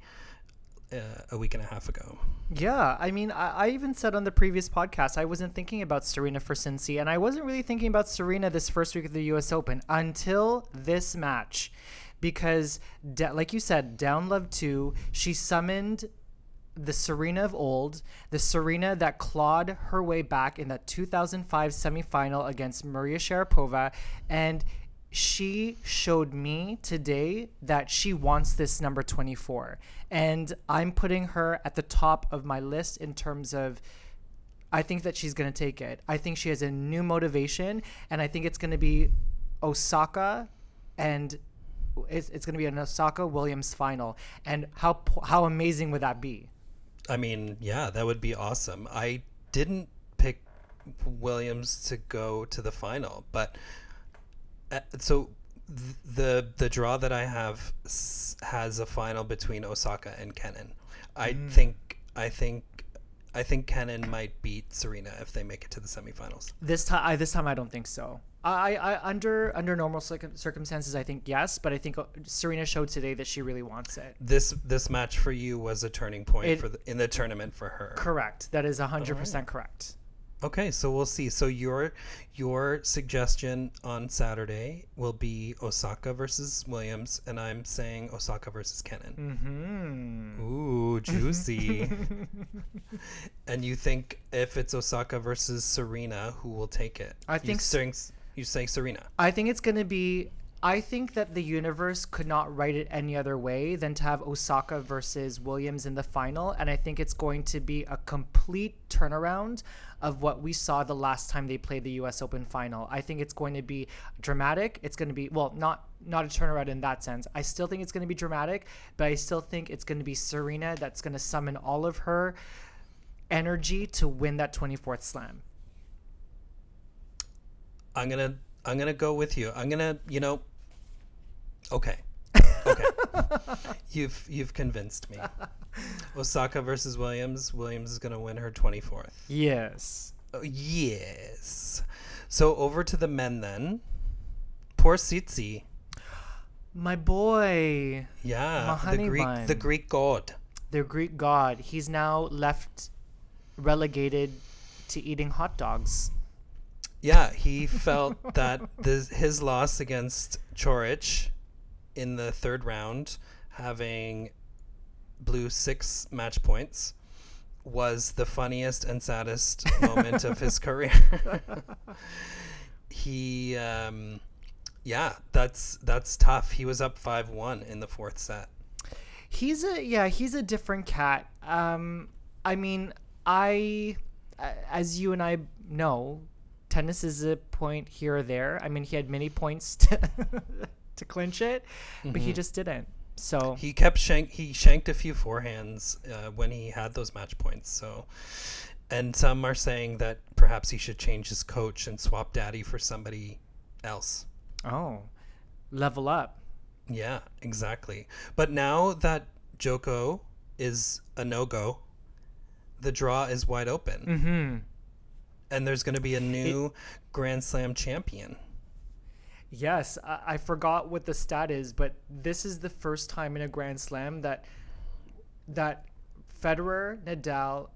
uh, a week and a half ago. Yeah, I mean, I, I even said on the previous podcast I wasn't thinking about Serena for Cincy, and I wasn't really thinking about Serena this first week of the U.S. Open until this match, because, da- like you said, down love two, she summoned the Serena of old, the Serena that clawed her way back in that 2005 semifinal against Maria Sharapova, and she showed me today that she wants this number 24. And I'm putting her at the top of my list in terms of I think that she's going to take it. I think she has a new motivation and I think it's going to be Osaka and it's, it's going to be an Osaka Williams final. And how how amazing would that be? I mean, yeah, that would be awesome. I didn't pick Williams to go to the final, but uh, so th- the the draw that I have s- has a final between Osaka and Kenin. I think I think I think Kenin might beat Serena if they make it to the semifinals. This time, I, this time I don't think so. I, I under under normal circumstances, I think yes, but I think uh, Serena showed today that she really wants it. This this match for you was a turning point It- for the, in the tournament for her. Correct. That is hundred percent correct. Okay, so we'll see. So your your suggestion on Saturday will be Osaka versus Williams, and I'm saying Osaka versus Kenin. Hmm. Ooh, juicy. and you think if it's Osaka versus Serena, who will take it? I You think you say Serena. I think it's going to be I think that the universe could not write it any other way than to have Osaka versus Williams in the final. And I think it's going to be a complete turnaround of what we saw the last time they played the US Open final. I think it's going to be dramatic. It's going to be, well, not not a turnaround in that sense. I still think it's going to be dramatic, but I still think it's going to be Serena that's going to summon all of her energy to win that 24th slam. I'm gonna I'm gonna go with you. I'm gonna you know. Okay. Okay. you've you've convinced me. Osaka versus Williams. Williams is gonna win her 24th. Yes. Oh, yes. So over to the men then. Poor Tsitsi. My boy. Yeah, the Greek bun. the Greek god. their Greek god. He's now left relegated to eating hot dogs. Yeah, he felt that this, his loss against Coric in the third round, having blew six match points, was the funniest and saddest moment of his career. he, um, yeah, that's that's tough. He was up five one in the fourth set. He's a yeah, he's a different cat. Um, I mean, I, as you and I know, tennis is a point here or there. I mean, he had many points to to clinch it, but he just didn't. So He kept shank. He shanked a few forehands uh, when he had those match points. So, and some are saying that perhaps he should change his coach and swap Daddy for somebody else. oh, level up. Yeah, exactly. But now that Djoko is a no go, the draw is wide open, Mm-hmm. And there's going to be a new Grand Slam champion. Yes, I, I forgot what the stat is, but this is the first time in a Grand Slam that that Federer, Nadal,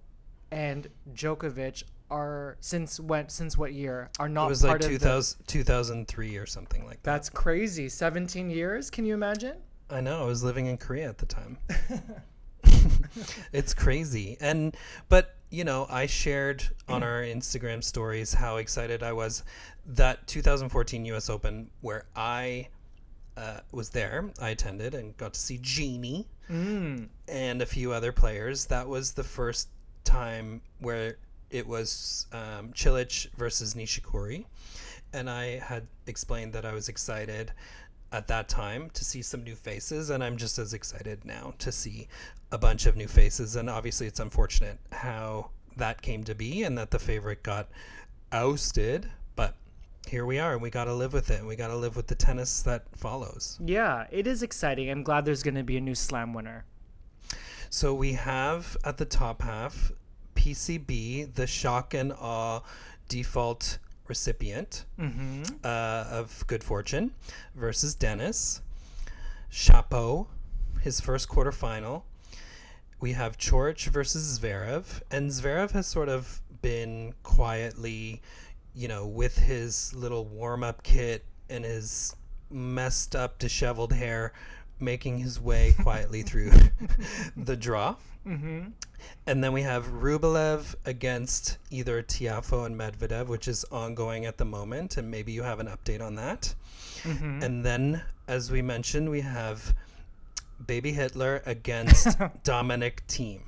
and Djokovic are since when since what year are not It was like part of the, 2003 or something like that. That's crazy. 17 years? Can you imagine? I know. I was living in Korea at the time. it's crazy. And but, you know, I shared on our Instagram stories how excited I was that 2014 US Open where I uh, was there. I attended and got to see Genie Mm. and a few other players. That was the first time where it was um, Cilic versus Nishikori. And I had explained that I was excited at that time to see some new faces. And I'm just as excited now to see a bunch of new faces. And obviously, it's unfortunate how that came to be and that the favorite got ousted. But here we are, and we got to live with it. And we got to live with the tennis that follows. Yeah, it is exciting. I'm glad there's going to be a new slam winner. So we have at the top half PCB, the shock and awe default recipient Mm-hmm. uh, of good fortune, versus Denis. Shapo, his first quarterfinal. We have Coric versus Zverev, and Zverev has sort of been quietly, you know, with his little warm up kit and his messed up, disheveled hair, making his way quietly through the draw. Mm-hmm. And then we have Rublev against either Tiafoe and Medvedev, which is ongoing at the moment, and maybe you have an update on that. Mm-hmm. And then, as we mentioned, we have Baby Hitler against Dominic Thiem.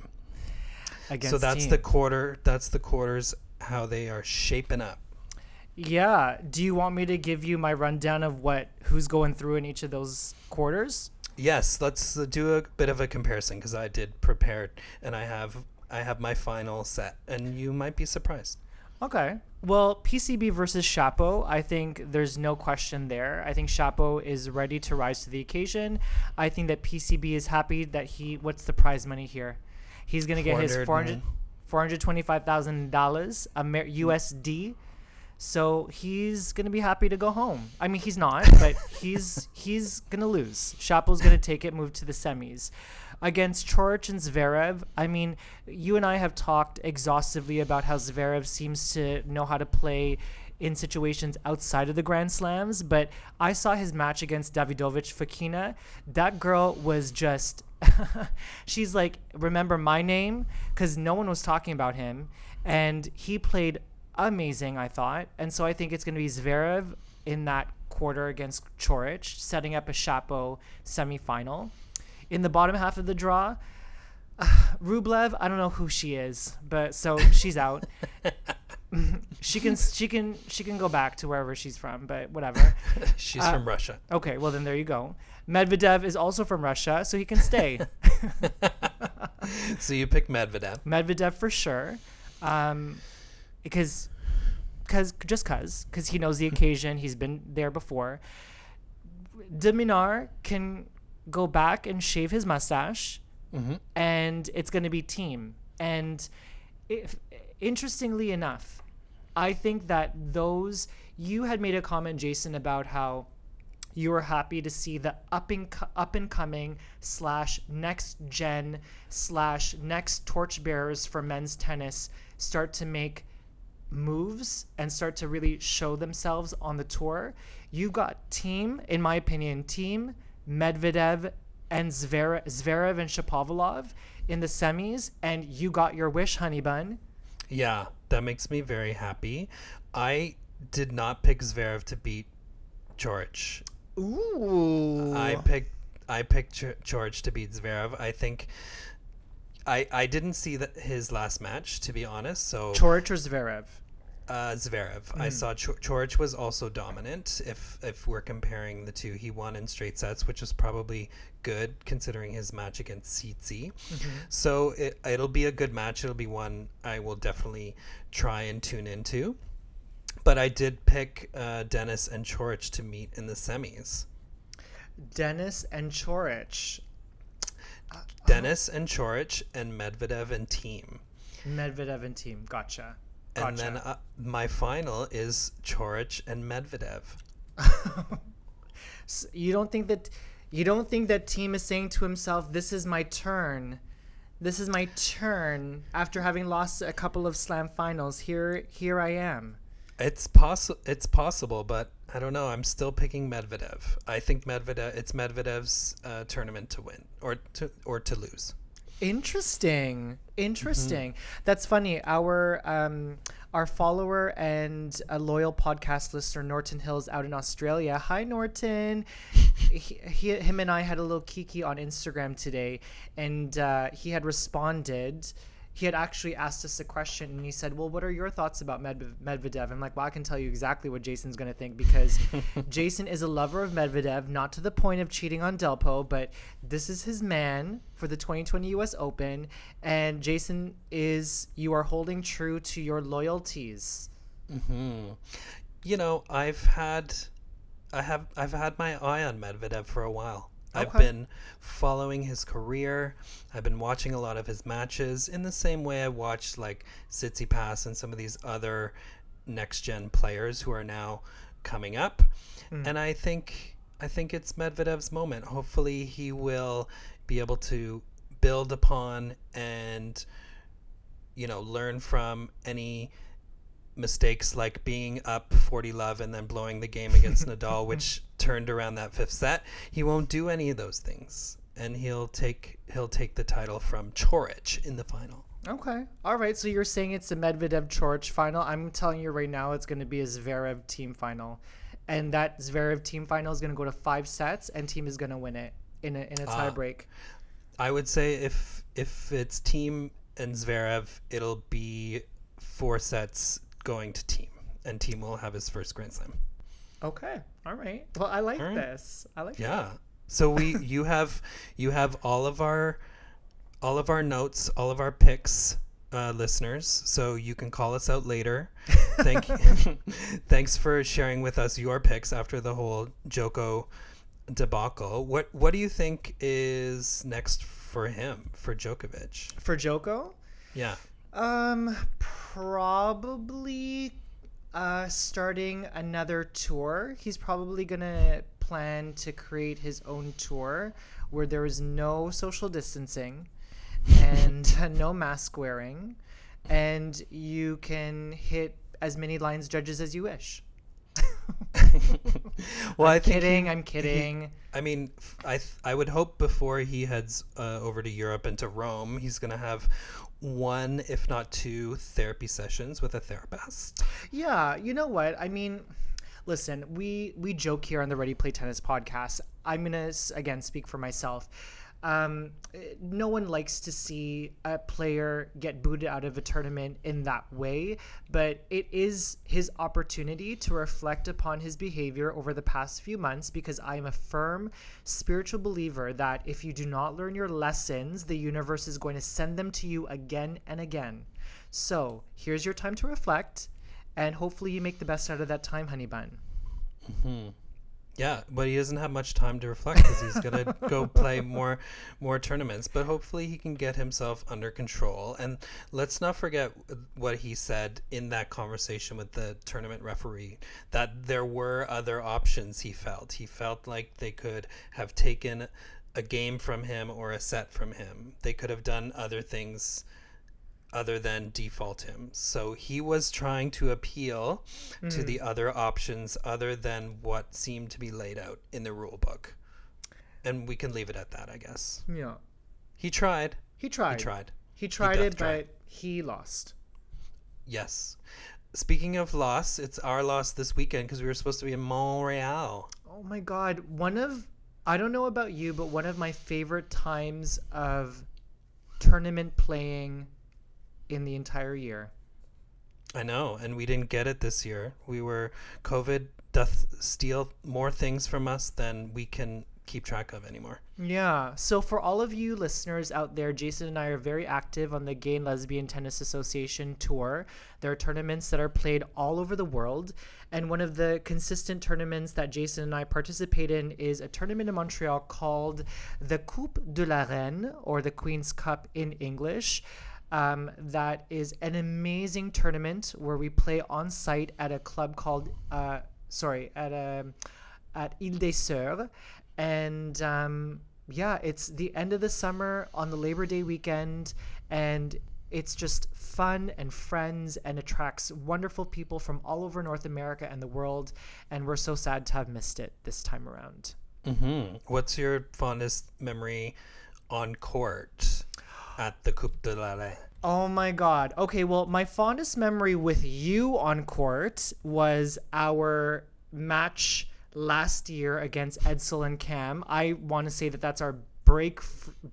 Against so that's Thiem. the quarter. That's the quarters. How they are shaping up. Yeah. Do you want me to give you my rundown of what who's going through in each of those quarters? Yes, let's uh, do a bit of a comparison because I did prepare and I have I have my final set, and you might be surprised. Okay. Well, PCB versus Shapo, I think there's no question there. I think Shapo is ready to rise to the occasion. I think that PCB is happy that he. What's the prize money here? He's gonna get his 400 400 $425,000 Amer- USD. So he's gonna be happy to go home. I mean, he's not, but he's he's gonna lose. Shapo's gonna take it, move to the semis against Coric and Zverev. I mean, you and I have talked exhaustively about how Zverev seems to know how to play in situations outside of the Grand Slams, but I saw his match against Davidovich Fokina. That girl was just she's like, remember my name? Because no one was talking about him. And he played amazing, I thought. And so I think it's going to be Zverev in that quarter against Coric, setting up a Shapo semifinal. In the bottom half of the draw, Rublev, I don't know who she is, but so she's out. she can she can she can go back to wherever she's from, but whatever. She's Uh, from Russia. Okay, well then there you go. Medvedev is also from Russia, so he can stay. So you pick Medvedev. Medvedev for sure, um, because because just cause because he knows the occasion. He's been there before. de Minaur can go back and shave his mustache, mm-hmm. and it's going to be Thiem. And if, interestingly enough, I think that those you had made a comment, Jason, about how you were happy to see the up and co- up and coming slash next gen slash next torchbearers for men's tennis start to make moves and start to really show themselves on the tour. You got Thiem, in my opinion, Thiem Medvedev and Zverev, Zverev and Shapovalov in the semis, and you got your wish, honey bun. Yeah, that makes me very happy. I did not pick Zverev to beat George. Ooh. I picked I picked Ge- George to beat Zverev. I think I I didn't see that his last match to be honest. So Coric or Zverev? Uh, Zverev. Hmm. I saw Ch- George was also dominant. If if we're comparing the two, he won in straight sets, which was probably good considering his match against Tsitsi. Mm-hmm. So it, it'll be a good match. It'll be one I will definitely try and tune into. But I did pick uh, Denis and Coric to meet in the semis. Denis and Coric. Denis and Coric and Medvedev and Thiem. Medvedev and Thiem. Gotcha. Gotcha. And then uh, my final is Coric and Medvedev. S- you don't think that you don't think that Thiem is saying to himself, "This is my turn. This is my turn." After having lost a couple of slam finals, here here I am. It's possible. It's possible, but I don't know. I'm still picking Medvedev. I think Medvedev. It's Medvedev's uh, tournament to win or to or to lose. Interesting. Interesting. That's funny. Our um our follower and a loyal podcast listener, Norton Hills, out in Australia. Hi, Norton. he, he, him and I had a little kiki on Instagram today, and uh, he had responded. He had actually asked us a question, and he said, "Well, what are your thoughts about Med- Medvedev?" I'm like, "Well, I can tell you exactly what Jason's going to think because Jason is a lover of Medvedev, not to the point of cheating on Delpo, but this is his man for the 2020 U.S. Open, and Jason is you are holding true to your loyalties." Mm-hmm. You know, I've had, I have, I've had my eye on Medvedev for a while. I've been following his career. I've been watching a lot of his matches in the same way I watched like Tsitsipas and some of these other next gen players who are now coming up. Hmm. And I think I think it's Medvedev's moment. Hopefully, he will be able to build upon and you know learn from any mistakes like being up 40 love and then blowing the game against Nadal which turned around that fifth set he won't do any of those things and he'll take he'll take the title from Coric in the final Okay. All right. So you're saying it's a Medvedev Coric final. I'm telling you right now, it's going to be a Zverev Thiem final, and that Zverev Thiem final is going to go to five sets, and Thiem is going to win it in a in a ah. tie break. I would say if if it's Thiem and Zverev it'll be four sets going to Thiem and Thiem will have his first grand slam Okay. All right. Well, I like right. this. I like. Yeah. So we you have you have all of our all of our notes, all of our picks, uh, listeners. So you can call us out later. Thank you. Thanks for sharing with us your picks after the whole Djoko debacle. What what do you think is next for him for Djokovic? For Djoko, Yeah. Um, probably uh starting another tour. He's probably gonna plan to create his own tour where there is no social distancing and no mask wearing, and you can hit as many lines judges as you wish. Well, I I'm he- kidding. I'm kidding. I mean, I th- I would hope before he heads uh, over to Europe and to Rome, he's gonna have one, if not two, therapy sessions with a therapist. Yeah, you know what? I mean, listen, we we joke here on the Ready Play Tennis podcast. I'm gonna again speak for myself. Um, eh, no one likes to see a player get booted out of a tournament in that way, but it is his opportunity to reflect upon his behavior over the past few months because I am a firm spiritual believer that if you do not learn your lessons, the universe is going to send them to you again and again. So here's your time to reflect, and hopefully you make the best out of that time, honey bun. Yeah, but he doesn't have much time to reflect because he's gonna go play more, more tournaments. But hopefully he can get himself under control. And let's not forget what he said in that conversation with the tournament referee that there were other options. He felt he felt like they could have taken a game from him or a set from him. They could have done other things other than default him. So he was trying to appeal to hmm. the other options other than what seemed to be laid out in the rule book. And we can leave it at that, I guess. Yeah. He tried. He tried. He tried. He tried doth it, try. but he lost. Yes. Speaking of loss, it's our loss this weekend because we were supposed to be in Montreal. Oh my god, one of I don't know about you, but one of my favorite times of tournament playing in the entire year. I know, and we didn't get it this year. We were COVID doth steal more things from us than we can keep track of anymore. Yeah. So for all of you listeners out there, Jason and I are very active on the Gay and Lesbian Tennis Association tour. There are tournaments that are played all over the world, and one of the consistent tournaments that Jason and I participate in is a tournament in Montreal called the Coupe de la Reine or the Queen's Cup in English. Um, that is an amazing tournament where we play on site at a club called uh, sorry at a at Ile des Sœurs, and um, yeah, it's the end of the summer on the Labor Day weekend, and it's just fun and friends and attracts wonderful people from all over North America and the world, and we're so sad to have missed it this time around. hmm What's your fondest memory on court at the Coupe de la Oh my god. Okay, well, my fondest memory with you on court was our match last year against Edsel and Cam. I want to say that that's our break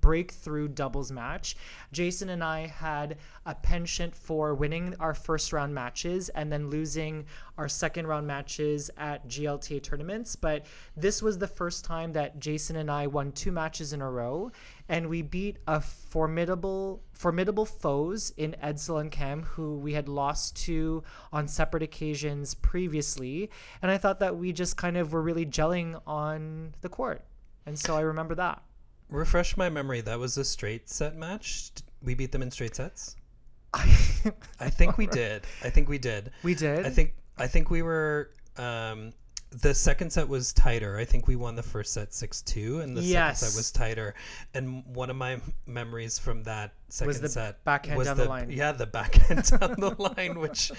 breakthrough doubles match. Jason and I had a penchant for winning our first round matches and then losing our second round matches at GLTA tournaments, but this was the first time that Jason and I won two matches in a row and we beat a formidable formidable foes in Edsel and Cam who we had lost to on separate occasions previously and I thought that we just kind of were really gelling on the court. And so I remember that. Refresh my memory. That was a straight set match. We beat them in straight sets. I think we did. I think we did. We did. I think I think we were. Um, the second set was tighter. I think we won the first set six two, and the Yes. second set was tighter. And one of my memories from that second the set backhand was down the line. Yeah, the backhand down the line. Which,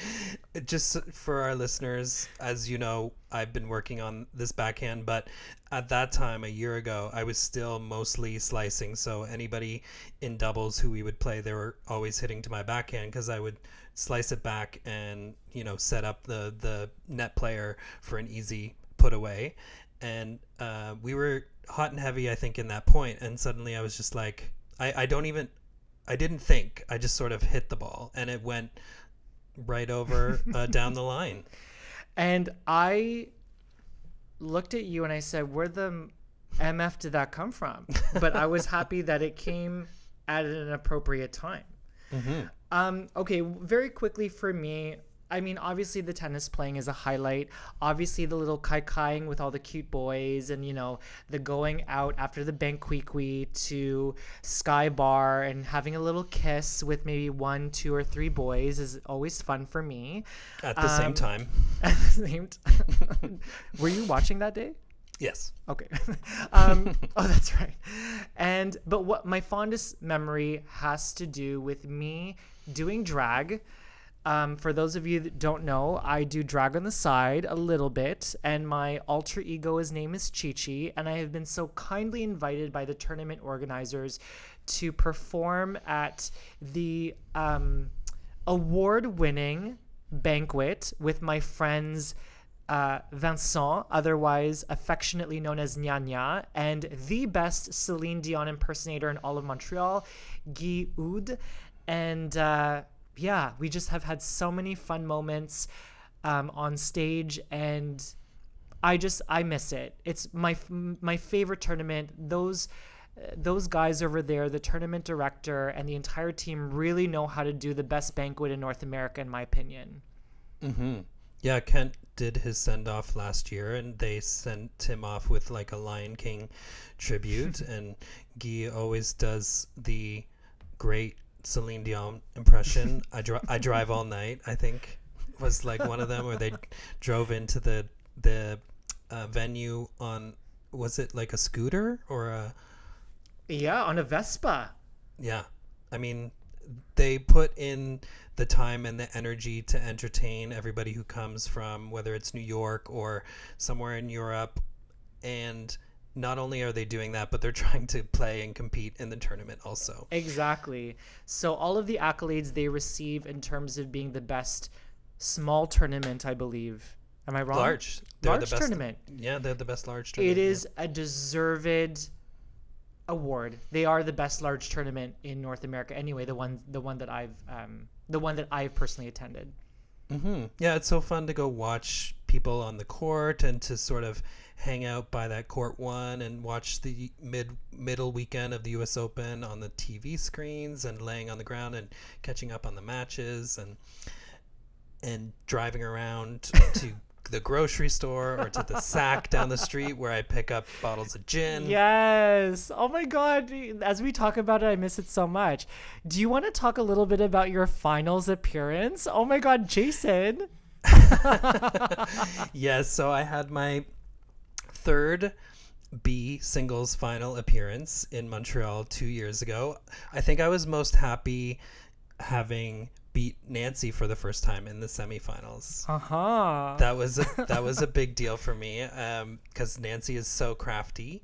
just for our listeners, as you know, I've been working on this backhand, but at that time a year ago, I was still mostly slicing. So anybody in doubles who we would play, they were always hitting to my backhand because I would slice it back and you know set up the the net player for an easy put away and uh, we were hot and heavy i think in that point and suddenly i was just like I, I don't even i didn't think i just sort of hit the ball and it went right over uh, down the line And I looked at you and I said, Where the MF did that come from? But I was happy that it came at an appropriate time. Um, okay, very quickly for me, I mean, obviously the tennis playing is a highlight. Obviously the little kai kaiing with all the cute boys, and you know the going out after the banquiqui to Sky Bar and having a little kiss with maybe one, two, or three boys is always fun for me. at the same Um, time At the same time, were you watching that day? yes Okay. um, oh, that's right. And but what my fondest memory has to do with me doing drag. Um, for those of you that don't know, I do drag on the side a little bit, and my alter ego, his name is Chi Chi, and I have been so kindly invited by the tournament organizers to perform at the um, award winning banquet with my friends uh, Vincent, otherwise affectionately known as Nya and the best Celine Dion impersonator in all of Montreal, Guy Oud. And uh, yeah, we just have had so many fun moments um, on stage, and I just I miss it. It's my f- my favorite tournament. Those those guys over there, the tournament director and the entire team, really know how to do the best banquet in North America, in my opinion. Mm-hmm. Yeah, Kent did his send off last year, and they sent him off with like a Lion King tribute. and Guy always does the great Celine Dion impression. I dri- I drive all night. I think was like one of them where they drove into the the uh, venue on was it like a scooter or a Yeah, on a Vespa. yeah. I mean, they put in the time and the energy to entertain everybody who comes from whether it's New York or somewhere in Europe. And not only are they doing that, but they're trying to play and compete in the tournament also. Exactly. So all of the accolades they receive in terms of being the best small tournament, I believe. Am I wrong? Large. They're Large the best, tournament. Yeah, they're the best large It tournament. yeah. a deserved award. They are the best large tournament in North America. Anyway, the one the one that I've um, the one that I've personally attended. hmm Yeah, it's so fun to go watch people on the court and to sort of hang out by that court one and watch the mid middle weekend of the U.S. Open on the TV screens and laying on the ground and catching up on the matches and and driving around to the grocery store or to the SAQ down the street where I pick up bottles of gin. Yes. Oh my god, as we talk about it, I miss it so much. Do you want to talk a little bit about your finals appearance? Oh my god, Jason. yes, so I had my third B singles final appearance in Montreal two years ago. I think I was most happy having beat Nancy for the first time in the semifinals. Uh-huh. That was a that was a big deal for me because Nancy is so crafty.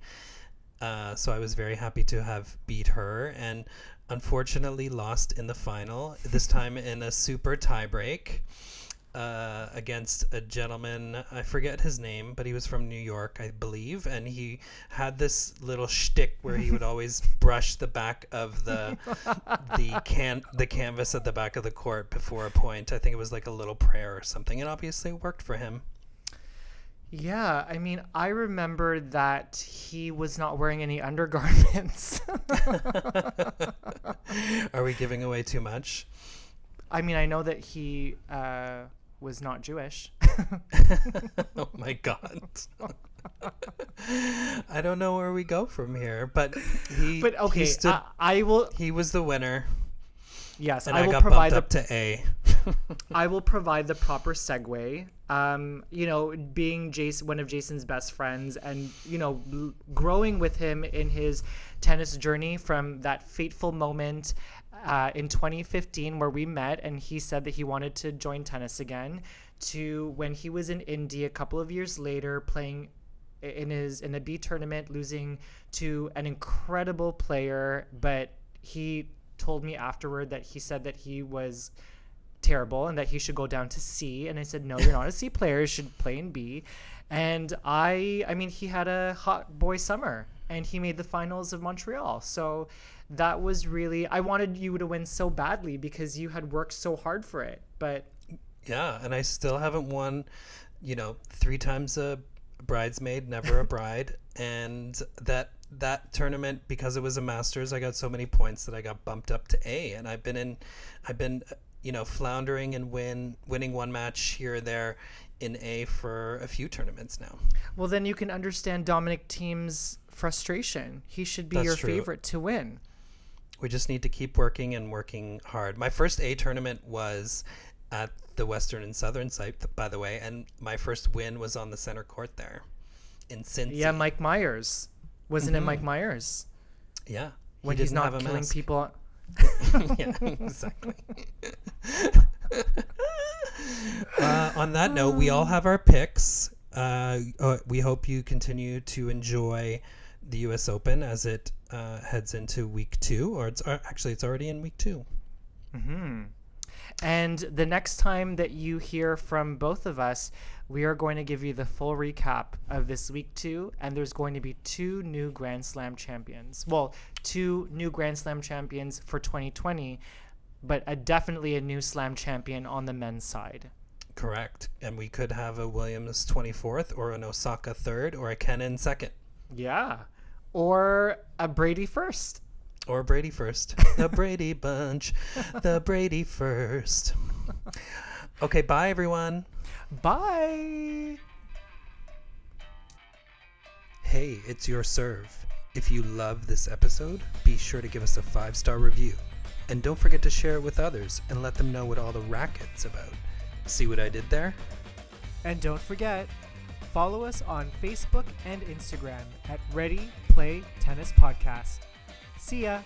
Uh, so I was very happy to have beat her and unfortunately lost in the final. This time in a super tiebreak uh, against a gentleman. I forget his name, but he was from New York, I believe, and he had this little shtick where he would always brush the back of the the can the canvas at the back of the court before a point. I think it was like a little prayer or something, and obviously it worked for him. Yeah, I mean, I remember that he was not wearing any undergarments. Are we giving away too much? I mean, I know that he uh, was not Jewish. oh my god. I don't know where we go from here, but he But okay, he, stood, I, I will. he was the winner, Yes, and I I, will provide the up to A. I will provide the proper segue. Um, you know, being Jason, one of Jason's best friends, and you know, l- growing with him in his tennis journey from that fateful moment uh, in 2015 where we met, and he said that he wanted to join tennis again, to when he was in Indy a couple of years later playing in his in a B tournament, losing to an incredible player, but he told me afterward that he said that he was terrible and that he should go down to C. And I said, no, you're not a C player. You should play in B. And I, I mean, he had a hot boy summer and he made the finals of Montreal. So that was really, I wanted you to win so badly because you had worked so hard for it. But Yeah, and I still haven't won, you know, three times a bridesmaid, never a bride, and that that tournament because it was a masters, I got so many points that I got bumped up to A, and I've been in, I've been, you know, floundering and win winning one match here or there in A for a few tournaments now. well, then you can understand Dominic Thiem's frustration. He should be That's your true. favorite to win. We just need to keep working and working hard. My first A tournament was at the Western and Southern site, by the way, and my first win was on the center court there in Cincy. Yeah, Mike Myers. Wasn't it Mike Myers? Yeah. When he he's a killing mask. people. yeah, exactly. uh, on that note, we all have our picks. Uh, uh, we hope you continue to enjoy the U.S. Open as it uh, heads into week two, or it's uh, actually it's already in week two. And the next time that you hear from both of us, we are going to give you the full recap of this week two, and there's going to be two new Grand Slam champions. Well, two new Grand Slam champions for 2020, but a, definitely a new Slam champion on the men's side. Correct. And we could have a Williams 24th or an Osaka 3rd or a Kenin 2nd. Yeah. Or a Brady first. Or Brady first. the Brady bunch. The Brady first. Okay, bye everyone. Bye. Hey, it's your serve. If you love this episode, be sure to give us a five star review. And don't forget to share it with others and let them know what all the racket's about. See what I did there? And don't forget, follow us on Facebook and Instagram at Ready Play Tennis Podcast. See ya.